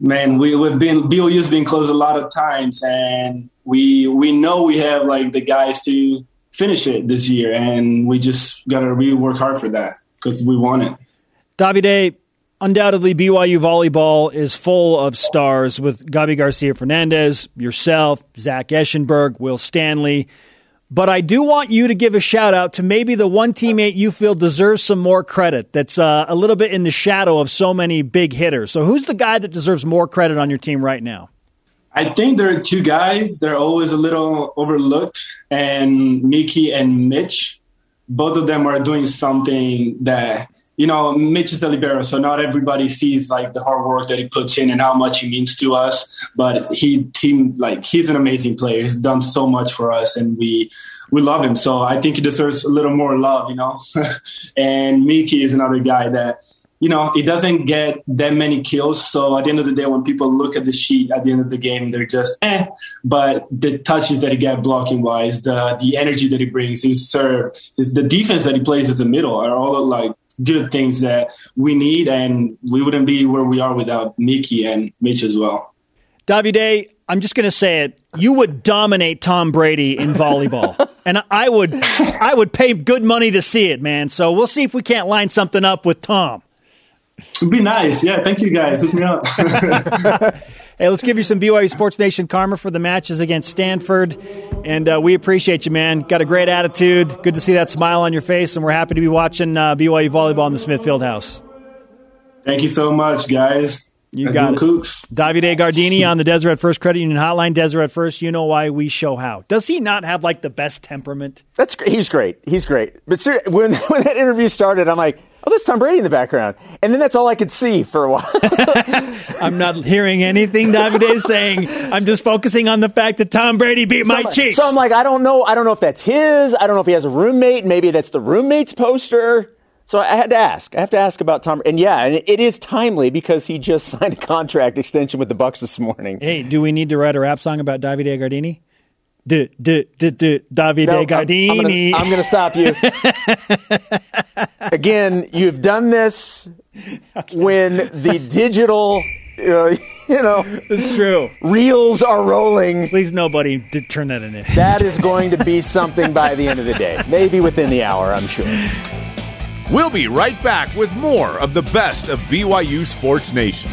man, we, we've been BYU's been close a lot of times, and we we know we have like the guys to finish it this year, and we just got to really work hard for that because we want it. Davide, undoubtedly BYU volleyball is full of stars with Gabi Garcia Fernandez, yourself, Zach Eschenburg, Will Stanley. But I do want you to give a shout out to maybe the one teammate you feel deserves some more credit that's uh, a little bit in the shadow of so many big hitters. So, who's the guy that deserves more credit on your team right now? I think there are two guys. They're always a little overlooked, and Mickey and Mitch. Both of them are doing something that you know. Mitch is a libero, so not everybody sees like the hard work that he puts in and how much he means to us. But he, he like he's an amazing player. He's done so much for us, and we we love him. So I think he deserves a little more love, you know. and Mickey is another guy that you know, it doesn't get that many kills. So at the end of the day, when people look at the sheet at the end of the game, they're just eh. But the touches that he gets blocking wise, the the energy that he brings, his serve, his, the defense that he plays as a middle are all like good things that we need, and we wouldn't be where we are without Mickey and Mitch as well. Davide, I'm just going to say it. You would dominate Tom Brady in volleyball, and I would, I would pay good money to see it, man. So we'll see if we can't line something up with Tom. It'd be nice. Yeah, thank you guys. Hook me up. hey, let's give you some BYU Sports Nation karma for the matches against Stanford. And uh, we appreciate you, man. Got a great attitude. Good to see that smile on your face. And we're happy to be watching uh, BYU volleyball in the Smith Fieldhouse. Thank you so much, guys. You got it. Cooks. Davide Gardini on the Deseret First Credit Union Hotline. Deseret First, you know why we show how. Does he not have like the best temperament? That's great. He's great. He's great. But ser- when when that interview started, I'm like, oh, that's Tom Brady in the background, and then that's all I could see for a while. I'm not hearing anything Davide is saying. I'm just focusing on the fact that Tom Brady beat my so, Chiefs. So I'm like, I don't know. I don't know if that's his. I don't know if he has a roommate. Maybe that's the roommate's poster. So I had to ask. I have to ask about Tom. And yeah, and it is timely because he just signed a contract extension with the Bucs this morning. Hey, do we need to write a rap song about Davide Gardini? D- d- d- d- Davide No, I'm- Gardini. I'm going to stop you. Again, you've done this when the digital, uh, you know, it's true. Reels are rolling. Please, nobody did turn that in. That is going to be something by the end of the day. Maybe within the hour, I'm sure. We'll be right back with more of the best of BYU Sports Nation.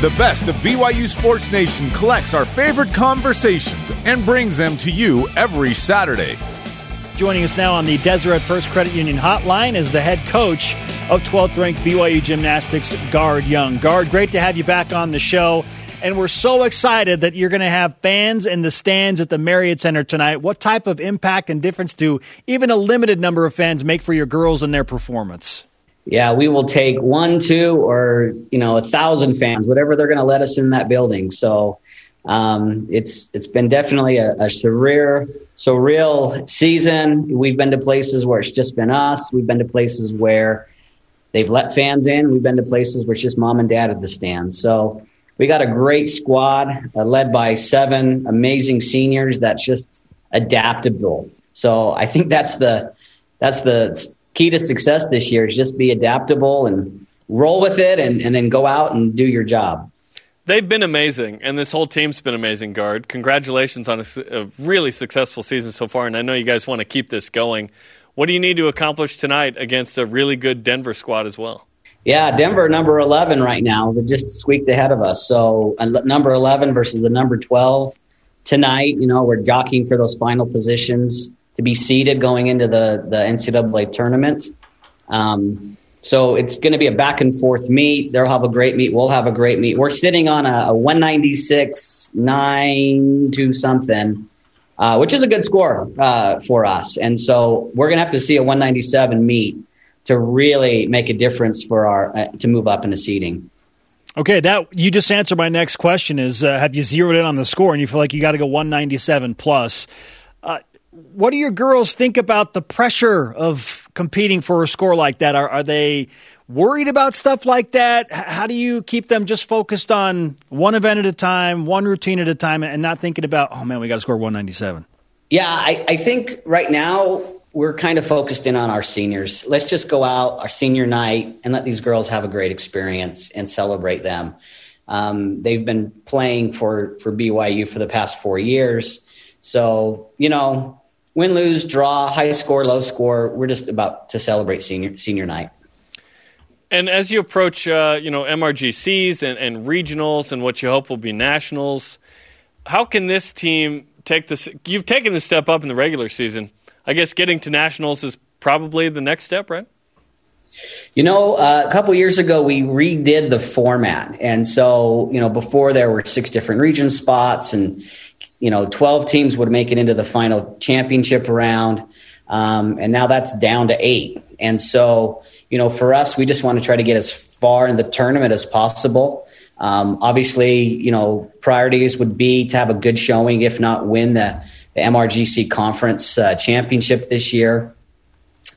The best of BYU Sports Nation collects our favorite conversations and brings them to you every Saturday. Joining us now on the Deseret First Credit Union Hotline is the head coach of 12th ranked BYU Gymnastics, Guard Young. Guard, great to have you back on the show. And we're so excited that you're going to have fans in the stands at the Marriott Center tonight. What type of impact and difference do even a limited number of fans make for your girls and their performance? Yeah, we will take one, two, or you know, a thousand fans, whatever they're going to let us in that building. So um, it's it's been definitely a, a surreal surreal season. We've been to places where it's just been us. We've been to places where they've let fans in. We've been to places where it's just mom and dad at the stands. So we got a great squad uh, led by seven amazing seniors that's just adaptable. So I think that's the that's the key to success this year is just be adaptable and roll with it and, and then go out and do your job. They've been amazing, and this whole team's been amazing, Guard. Congratulations on a, a, really successful season so far, and I know you guys want to keep this going. What do you need to accomplish tonight against a really good Denver squad as well? Yeah, Denver number 11 right now. They just squeaked ahead of us. So uh, number 11 versus the number 12 tonight. You know, we're jockeying for those final positions to be seeded going into the, the NCAA tournament. Um, so it's going to be a back and forth meet. They'll have a great meet. We'll have a great meet. We're sitting on a, a 196, 9 to something, uh, which is a good score uh, for us. And so we're going to have to see a 197 meet to really make a difference for our uh, to move up in the seeding. Okay, that you just answered my next question. Is uh, have you zeroed in on the score and you feel like you got to go 197 plus? Uh, what do your girls think about the pressure of competing for a score like that? Are, are they worried about stuff like that? How do you keep them just focused on one event at a time, one routine at a time, and not thinking about, oh man, we got to score 197? Yeah, I, I think right now we're kind of focused in on our seniors. Let's just go out our senior night and let these girls have a great experience and celebrate them. Um, they've been playing for, for BYU for the past four years. So, you know, win, lose, draw, high score, low score, we're just about to celebrate senior, senior night. And as you approach, uh, you know, MRGCs and, and regionals and what you hope will be nationals, how can this team take this? You've taken the step up in the regular season. I guess getting to nationals is probably the next step, right? You know, uh, a couple years ago, we redid the format. And so, you know, before there were six different region spots and, you know, 12 teams would make it into the final championship round. Um, and now that's down to eight. And so, you know, for us, we just want to try to get as far in the tournament as possible. Um, obviously, you know, priorities would be to have a good showing, if not win the, the MRGC conference uh, championship this year.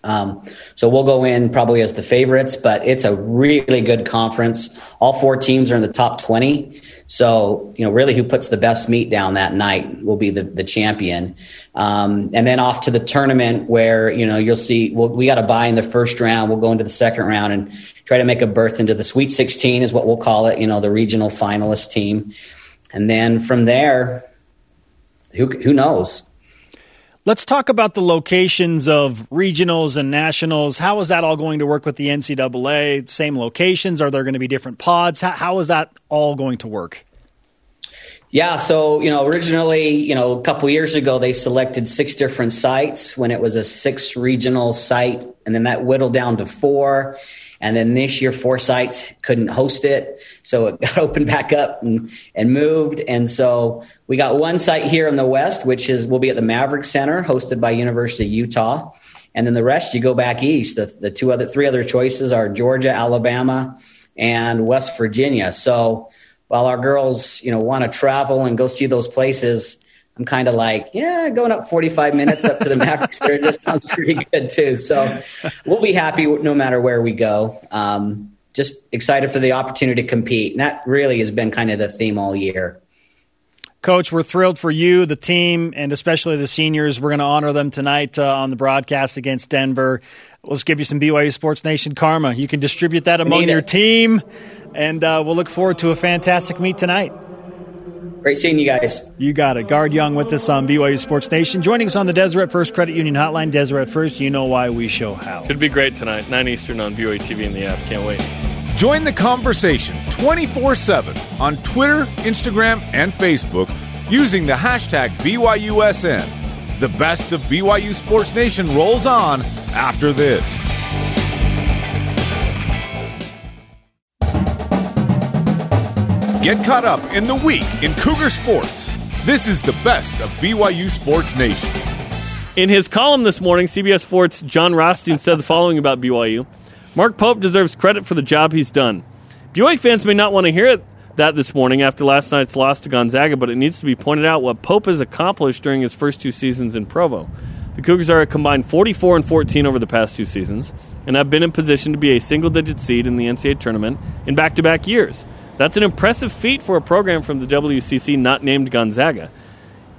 Um, so we'll go in probably as the favorites, but it's a really good conference. All four teams are in the top 20. So, you know, really who puts the best meat down that night will be the, the champion. Um, and then off to the tournament where, you know, you'll see, well, we got to buy in the first round. We'll go into the second round and try to make a berth into the Sweet 16 is what we'll call it, you know, the regional finalist team. And then from there, who, who knows? Let's talk about the locations of regionals and nationals. How is that all going to work with the NCAA? Same locations? Are there going to be different pods? How, how is that all going to work? Yeah, so you know, originally, you know, a couple years ago, they selected six different sites when it was a six regional site, and then that whittled down to four. And then this year, four sites couldn't host it, so it got opened back up and, and moved. And so we got one site here in the west, which is will be at the Maverik Center, hosted by University of Utah. And then the rest, you go back east. The, the two other, three other choices are Georgia, Alabama, and West Virginia. So while our girls, you know, want to travel and go see those places, I'm kind of like, yeah, going up 45 minutes up to the Mavericks there just sounds pretty good too. So we'll be happy no matter where we go. Um, just excited for the opportunity to compete. And that really has been kind of the theme all year. Coach, we're thrilled for you, the team, and especially the seniors. We're going to honor them tonight uh, on the broadcast against Denver. Let's give you some BYU Sports Nation karma. You can distribute that among your team, and uh, we'll look forward to a fantastic meet tonight. Great seeing you guys. You got it. Guard Young with us on BYU Sports Nation. Joining us on the Deseret First Credit Union Hotline. Deseret First, you know why we show how. Should be great tonight. 9 Eastern on BYU TV and the app. Can't wait. Join the conversation 24 7 on Twitter, Instagram, and Facebook using the hashtag BYUSN. The best of BYU Sports Nation rolls on after this. Get caught up in the week in Cougar Sports. This is the best of BYU Sports Nation. In his column this morning, CBS Sports' Jon Rothstein said the following about BYU Mark Pope deserves credit for the job he's done. BYU fans may not want to hear it, that this morning after last night's loss to Gonzaga, but it needs to be pointed out what Pope has accomplished during his first two seasons in Provo. The Cougars are a combined 44 and 14 over the past two seasons and have been in position to be a single digit seed in the NCAA tournament in back to back years. That's an impressive feat for a program from the WCC not named Gonzaga.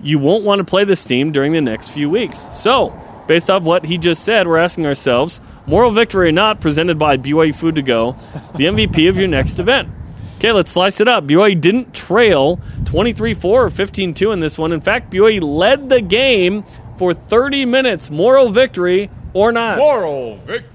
You won't want to play this team during the next few weeks. So, based off what he just said, we're asking ourselves moral victory or not, presented by BYU Food to Go, the MVP of your next event. Okay, let's slice it up. BYU didn't trail 23 4 or 15 2 in this one. In fact, BYU led the game for 30 minutes. Moral victory or not? Moral victory.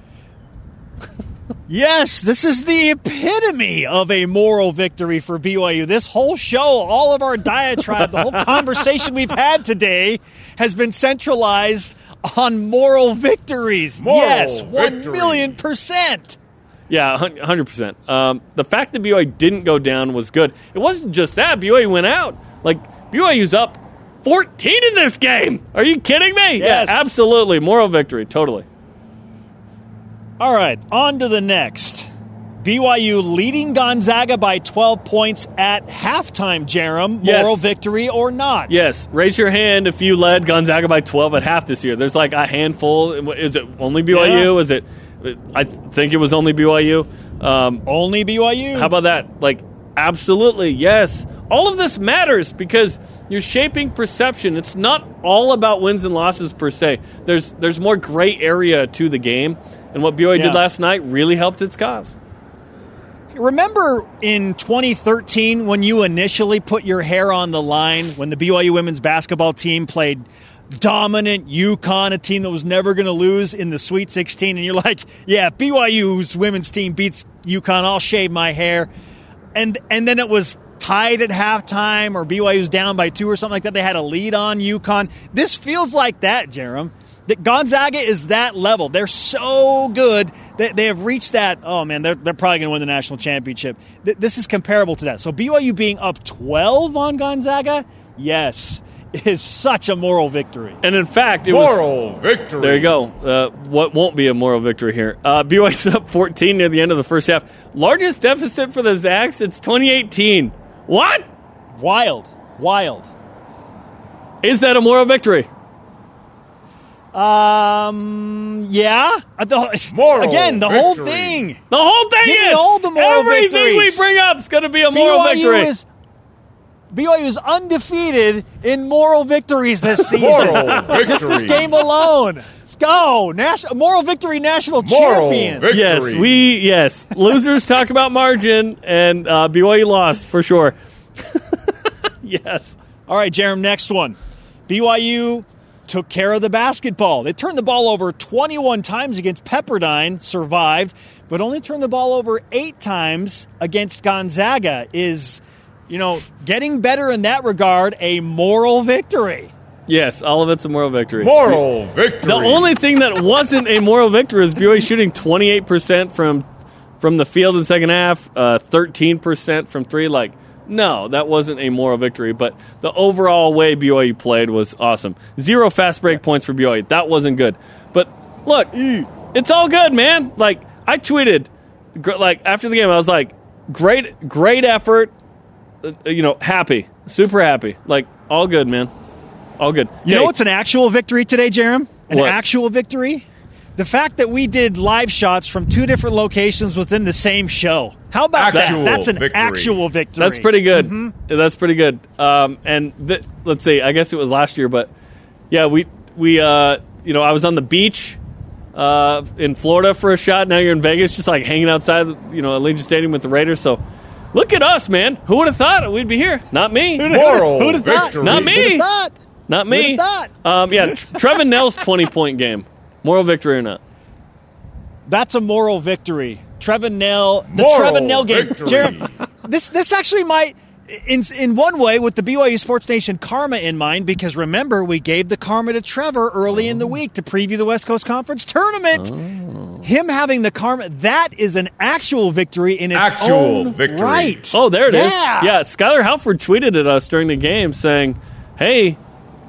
Yes, this is the epitome of a moral victory for BYU. This whole show, all of our diatribe, the whole conversation we've had today has been centralized on moral victories. Moral yes, one victory. million percent. Yeah, 100%. Um, the fact that BYU didn't go down was good. It wasn't just that. BYU went out. Like, BYU's up 14 in this game. Are you kidding me? Yes. Yeah, absolutely. Moral victory. Totally. All right, on to the next. BYU leading Gonzaga by 12 points at halftime, Jerem. Yes. Moral victory or not? Yes. Raise your hand if you led Gonzaga by 12 at half this year. There's like a handful. Is it only BYU? Yeah. Is it? I think it was only BYU. Um, Only BYU. How about that? Like, absolutely, yes. All of this matters because you're shaping perception. It's not all about wins and losses per se. There's there's more gray area to the game, and what BYU Yeah. did last night really helped its cause. Remember in 2013 when you initially put your hair on the line when the BYU women's basketball team played dominant UConn, a team that was never going to lose in the Sweet 16, and you're like, yeah, if BYU's women's team beats UConn, I'll shave my hair. And and then it was tied at halftime or BYU's down by two or something like that. They had a lead on UConn. This feels like that, Jerem. That Gonzaga is that level. They're so good that they have reached that. Oh man, they're, they're probably going to win the national championship. Th- This is comparable to that. So BYU being up 12 on Gonzaga, yes, is such a moral victory. And in fact, it was Moral was victory. There you go. Uh, what won't be a moral victory here? Uh, BYU's up 14 near the end of the first half. Largest deficit for the Zags since 2018. What Wild, wild. is that a moral victory? Um, yeah. Uh, the- Moral again, the whole thing. The whole thing Give is all the moral everything victories. we bring up is going to be a moral BYU victory. is BYU is undefeated in moral victories this season. Moral Just this game alone. Let's go. National moral victory national Moral champion. victory. yes, we yes. Losers talk about margin, and uh, BYU lost for sure. yes. All right, Jerem, next one. BYU took care of the basketball. They turned the ball over 21 times against Pepperdine, survived, but only turned the ball over eight times against Gonzaga. Is you know, getting better in that regard, a moral victory. Yes, all of it's a moral victory. Moral victory. The only thing that wasn't a moral victory is BYU shooting 28% from from the field in the second half, uh, 13% from three. Like, no, that wasn't a moral victory. But the overall way BYU played was awesome. Zero fast break points for BYU. That wasn't good. But look, it's all good, man. Like, I tweeted, like, after the game, I was like, great, great effort. Uh, you know, happy, super happy. Like, all good, man. All good. You Okay. know what's an actual victory today, Jerem? An What? actual victory? The fact that we did live shots from two different locations within the same show. How about Actual that? That's an victory. actual victory. That's pretty good. Mhm. Yeah, That's pretty good. Um, and th- let's see, I guess it was last year, but yeah, we we uh, you know I was on the beach uh, in Florida for a shot. Now you're in Vegas, just like hanging outside, you know, Allegiant Stadium with the Raiders. So look at us, man. Who would have thought we'd be here? Not me. Moral Who'd have thought? victory. Not me. Who'd have thought? Not me. Um, yeah, Trevin Knell's twenty point game. Moral victory or not? That's a moral victory. Trevin Knell, the Moral Trevin Knell game. victory. Jarom, this this actually might, in in one way, with the BYU Sports Nation karma in mind, because remember we gave the karma to Trevor early in the week to preview the West Coast Conference tournament. Him having the karma, that is an actual victory in its Actual own victory. right. Oh, there it is. Yeah. Yeah, Skylar Halford tweeted at us during the game saying, "Hey,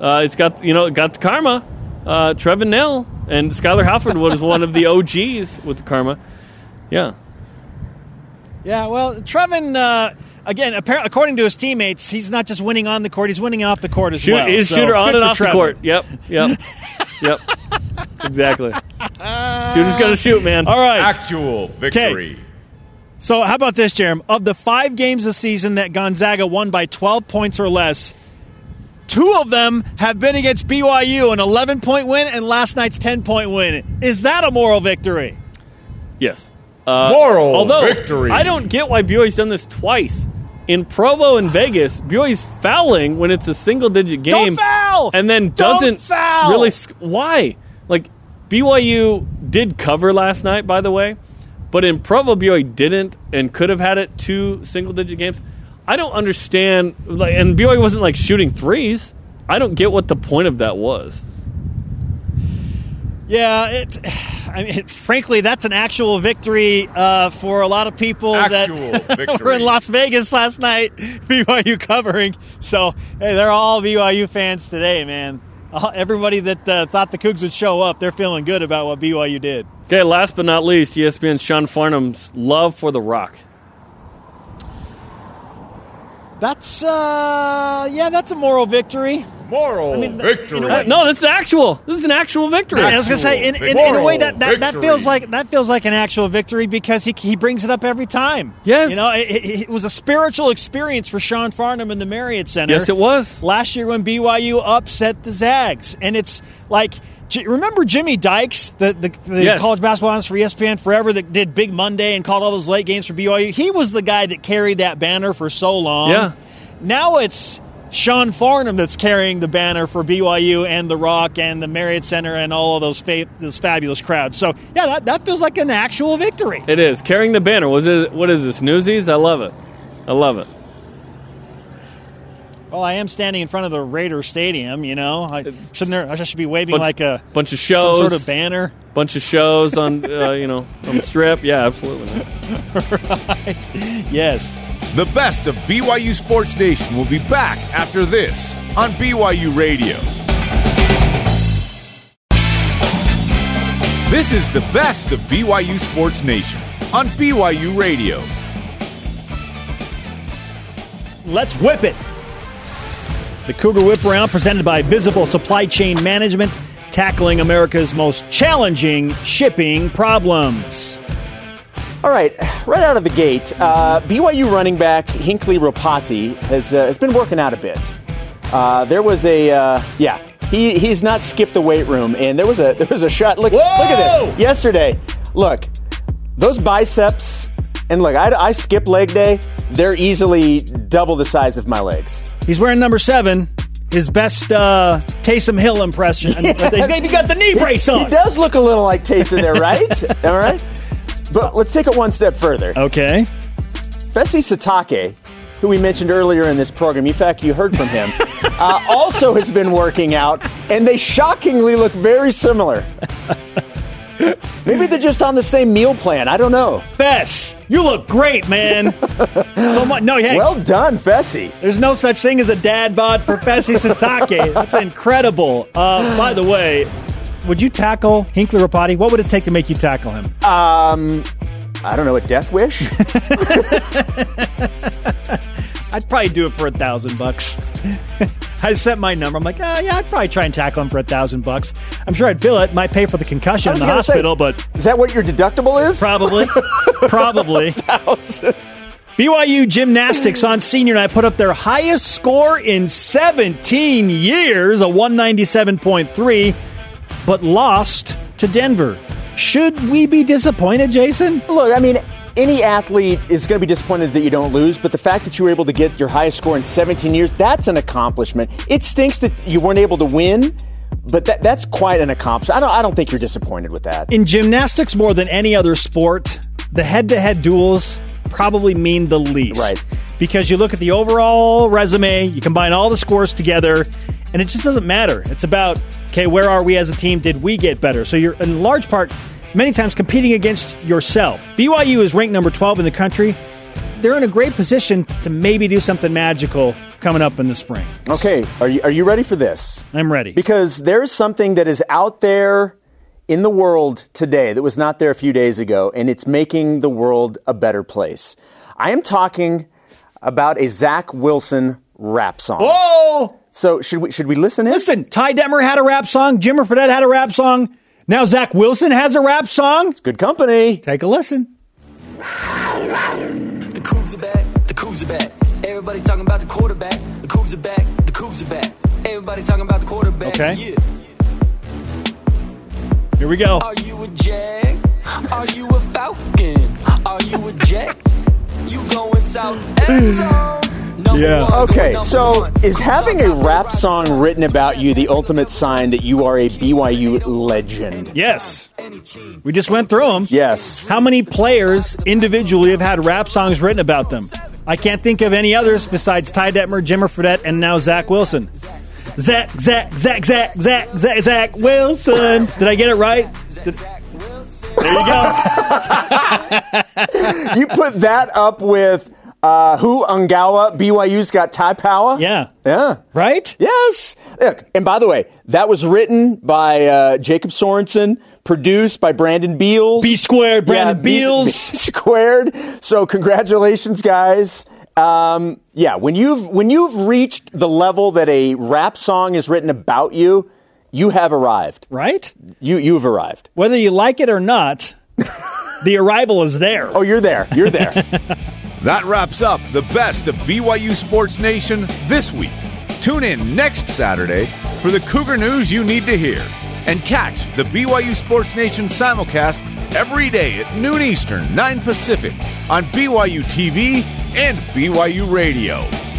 uh, it's got you know it got the karma, uh, Trevin Knell and Skylar Halford was one of the OGs with the karma. Yeah, Yeah, well, Trevin, uh, again, appar- according to his teammates, he's not just winning on the court; he's winning off the court as Shoot, well. he's So, shooter on and for off the court. Yep, yep, yep. Exactly. Shooter's gonna shoot, man. All right. Actual victory. So, how about this, Jarom? Of the five games this season that Gonzaga won by 12 points or less, two of them have been against BYU, an 11 point win, and last night's 10 point win. Is that a moral victory? Yes. Uh, Moral although victory. I don't get why BYU's done this twice. In Provo and Vegas, BYU's fouling when it's a single digit game. Don't foul! And then Don't doesn't foul! really. sc- Why? Like, BYU did cover last night, by the way, but in Provo, BYU didn't and could have had it two single digit games. I don't understand. Like, and BYU wasn't like shooting threes. I don't get what the point of that was. Yeah, it. I mean, frankly, that's an actual victory uh, for a lot of people Actual that were in Las Vegas last night. BYU covering, so hey, they're all BYU fans today, man. Everybody that uh, thought the Cougs would show up, they're feeling good about what BYU did. Okay, last but not least, ESPN's Sean Farnham's love for the Rock. That's uh, yeah, that's a moral victory. Moral I mean, victory. you? Uh, no, this is actual. This is an actual victory. I was gonna say, in, in, in a way that that, that feels like that feels like an actual victory because he he brings it up every time. Yes. you know, it, it- it was a spiritual experience for Sean Farnham in the Marriott Center. Yes, it was. last year when BYU upset the Zags, and it's like. J- Remember Jimmy Dykes, the, the, the Yes. college basketball analyst for ESPN forever that did Big Monday and called all those late games for BYU? He was the guy that carried that banner for so long. Yeah. Now it's Sean Farnham that's carrying the banner for BYU and the Rock and the Marriott Center and all of those fa- those fabulous crowds. So yeah, that, that feels like an actual victory. It is carrying the banner. Was it? What is this? Newsies? I love it. I love it. Well, I am standing in front of the Raider Stadium. You know, I shouldn't there, I should be waving Bunch- like a Bunch of some shows. sort of banner. Bunch of shows on uh, you know on the strip. Yeah, absolutely. right. Yes. The best of BYU Sports Nation will be back after this on BYU Radio. This is the best of BYU Sports Nation on BYU Radio. Let's whip it. The Cougar Whip Around presented by Visible Supply Chain Management, tackling America's most challenging shipping problems. All right, right out of the gate, uh, BYU running back Hinckley Ropati has uh, has been working out a bit. Uh, there was a uh, yeah, he he's not skipped the weight room, and there was a there was a shot. Look look at this yesterday. Look, those biceps, and look, I, I skip leg day. They're easily double the size of my legs. He's wearing number seven, his best uh, Taysom Hill impression. And He's got- the knee brace on. He does look a little like Taysom there, right? All right. But let's take it one step further. Okay. Fesi Sitake who we mentioned earlier in this program, in fact, you heard from him, uh, also has been working out, and they shockingly look very similar. Maybe they're just on the same meal plan. I don't know. Fess, you look great, man. so much. No, yeah. Well done, Fessy. There's no such thing as a dad bod for Fesi Sitake. That's incredible. Uh, by the way, would you tackle Hinckley Ropati? What would it take to make you tackle him? Um, I don't know, a death wish? I'd probably do it for a thousand bucks. I set my number. I'm like, oh, yeah, I'd probably try and tackle him for a thousand bucks. I'm sure I'd feel it. Might pay for the concussion in the gonna say, hospital, but Is that what your deductible is? probably, probably. BYU gymnastics on senior night put up their highest score in 17 years, a 197.3, but lost to Denver. Should we be disappointed, Jason? Look, I mean, any athlete is going to be disappointed that you don't lose, but the fact that you were able to get your highest score in 17 years, that's an accomplishment. It stinks that you weren't able to win, but that, that's quite an accomplishment. I don't, I don't think you're disappointed with that. In gymnastics, more than any other sport, the head to head duels probably mean the least. Right. Because you look at the overall resume, you combine all the scores together, and it just doesn't matter. It's about, okay, where are we as a team? Did we get better? So you're in large part, many times, competing against yourself. BYU is ranked number 12 in the country. They're in a great position to maybe do something magical coming up in the spring. Okay, are you, are you ready for this? I'm ready. Because there's something that is out there in the world today that was not there a few days ago, and it's making the world a better place. I am talking about a Zach Wilson rap song. Whoa! So should we should we listen in? Listen, Ty Detmer had a rap song. Jimmer Fredette had a rap song. Now Zach Wilson has a rap song. Good company. Take a listen. The Cougs are back, the Cougs are back. Everybody talking about the quarterback. The Cougs are back, the Cougs are back. Everybody talking about the quarterback. Okay. Yeah. Here we go. Are you a Jag? Are you a Falcon? Are you a Jet? You going south and zone? Number one, Okay, so is having a rap song written about you the ultimate sign that you are a BYU legend? Yes. We just went through them. Yes. How many players individually have had rap songs written about them? I can't think of any others besides Ty Detmer, Jimmer Fredette, and now Zach Wilson. Zach, Zach, Zach, Zach, Zach, Zach, Zach Wilson. Did I get it right? Did- there you go. you put that up with uh, who Ungawa BYU's got Ty Power. Yeah. Yeah. Right? Yes. Look, and by the way, that was written by uh, Jacob Sorensen, produced by Brandon Beals. B squared, Brandon Yeah, B- Beals. B squared. So congratulations, guys. Um, yeah, when you've when you've reached the level that a rap song is written about you, you have arrived. Right? You you've arrived. Whether you like it or not, the arrival is there. Oh, you're there. You're there. That wraps up the best of BYU Sports Nation this week. Tune in next Saturday for the Cougar news you need to hear. And catch the BYU Sports Nation simulcast every day at noon Eastern, 9 Pacific on BYU TV and BYU Radio.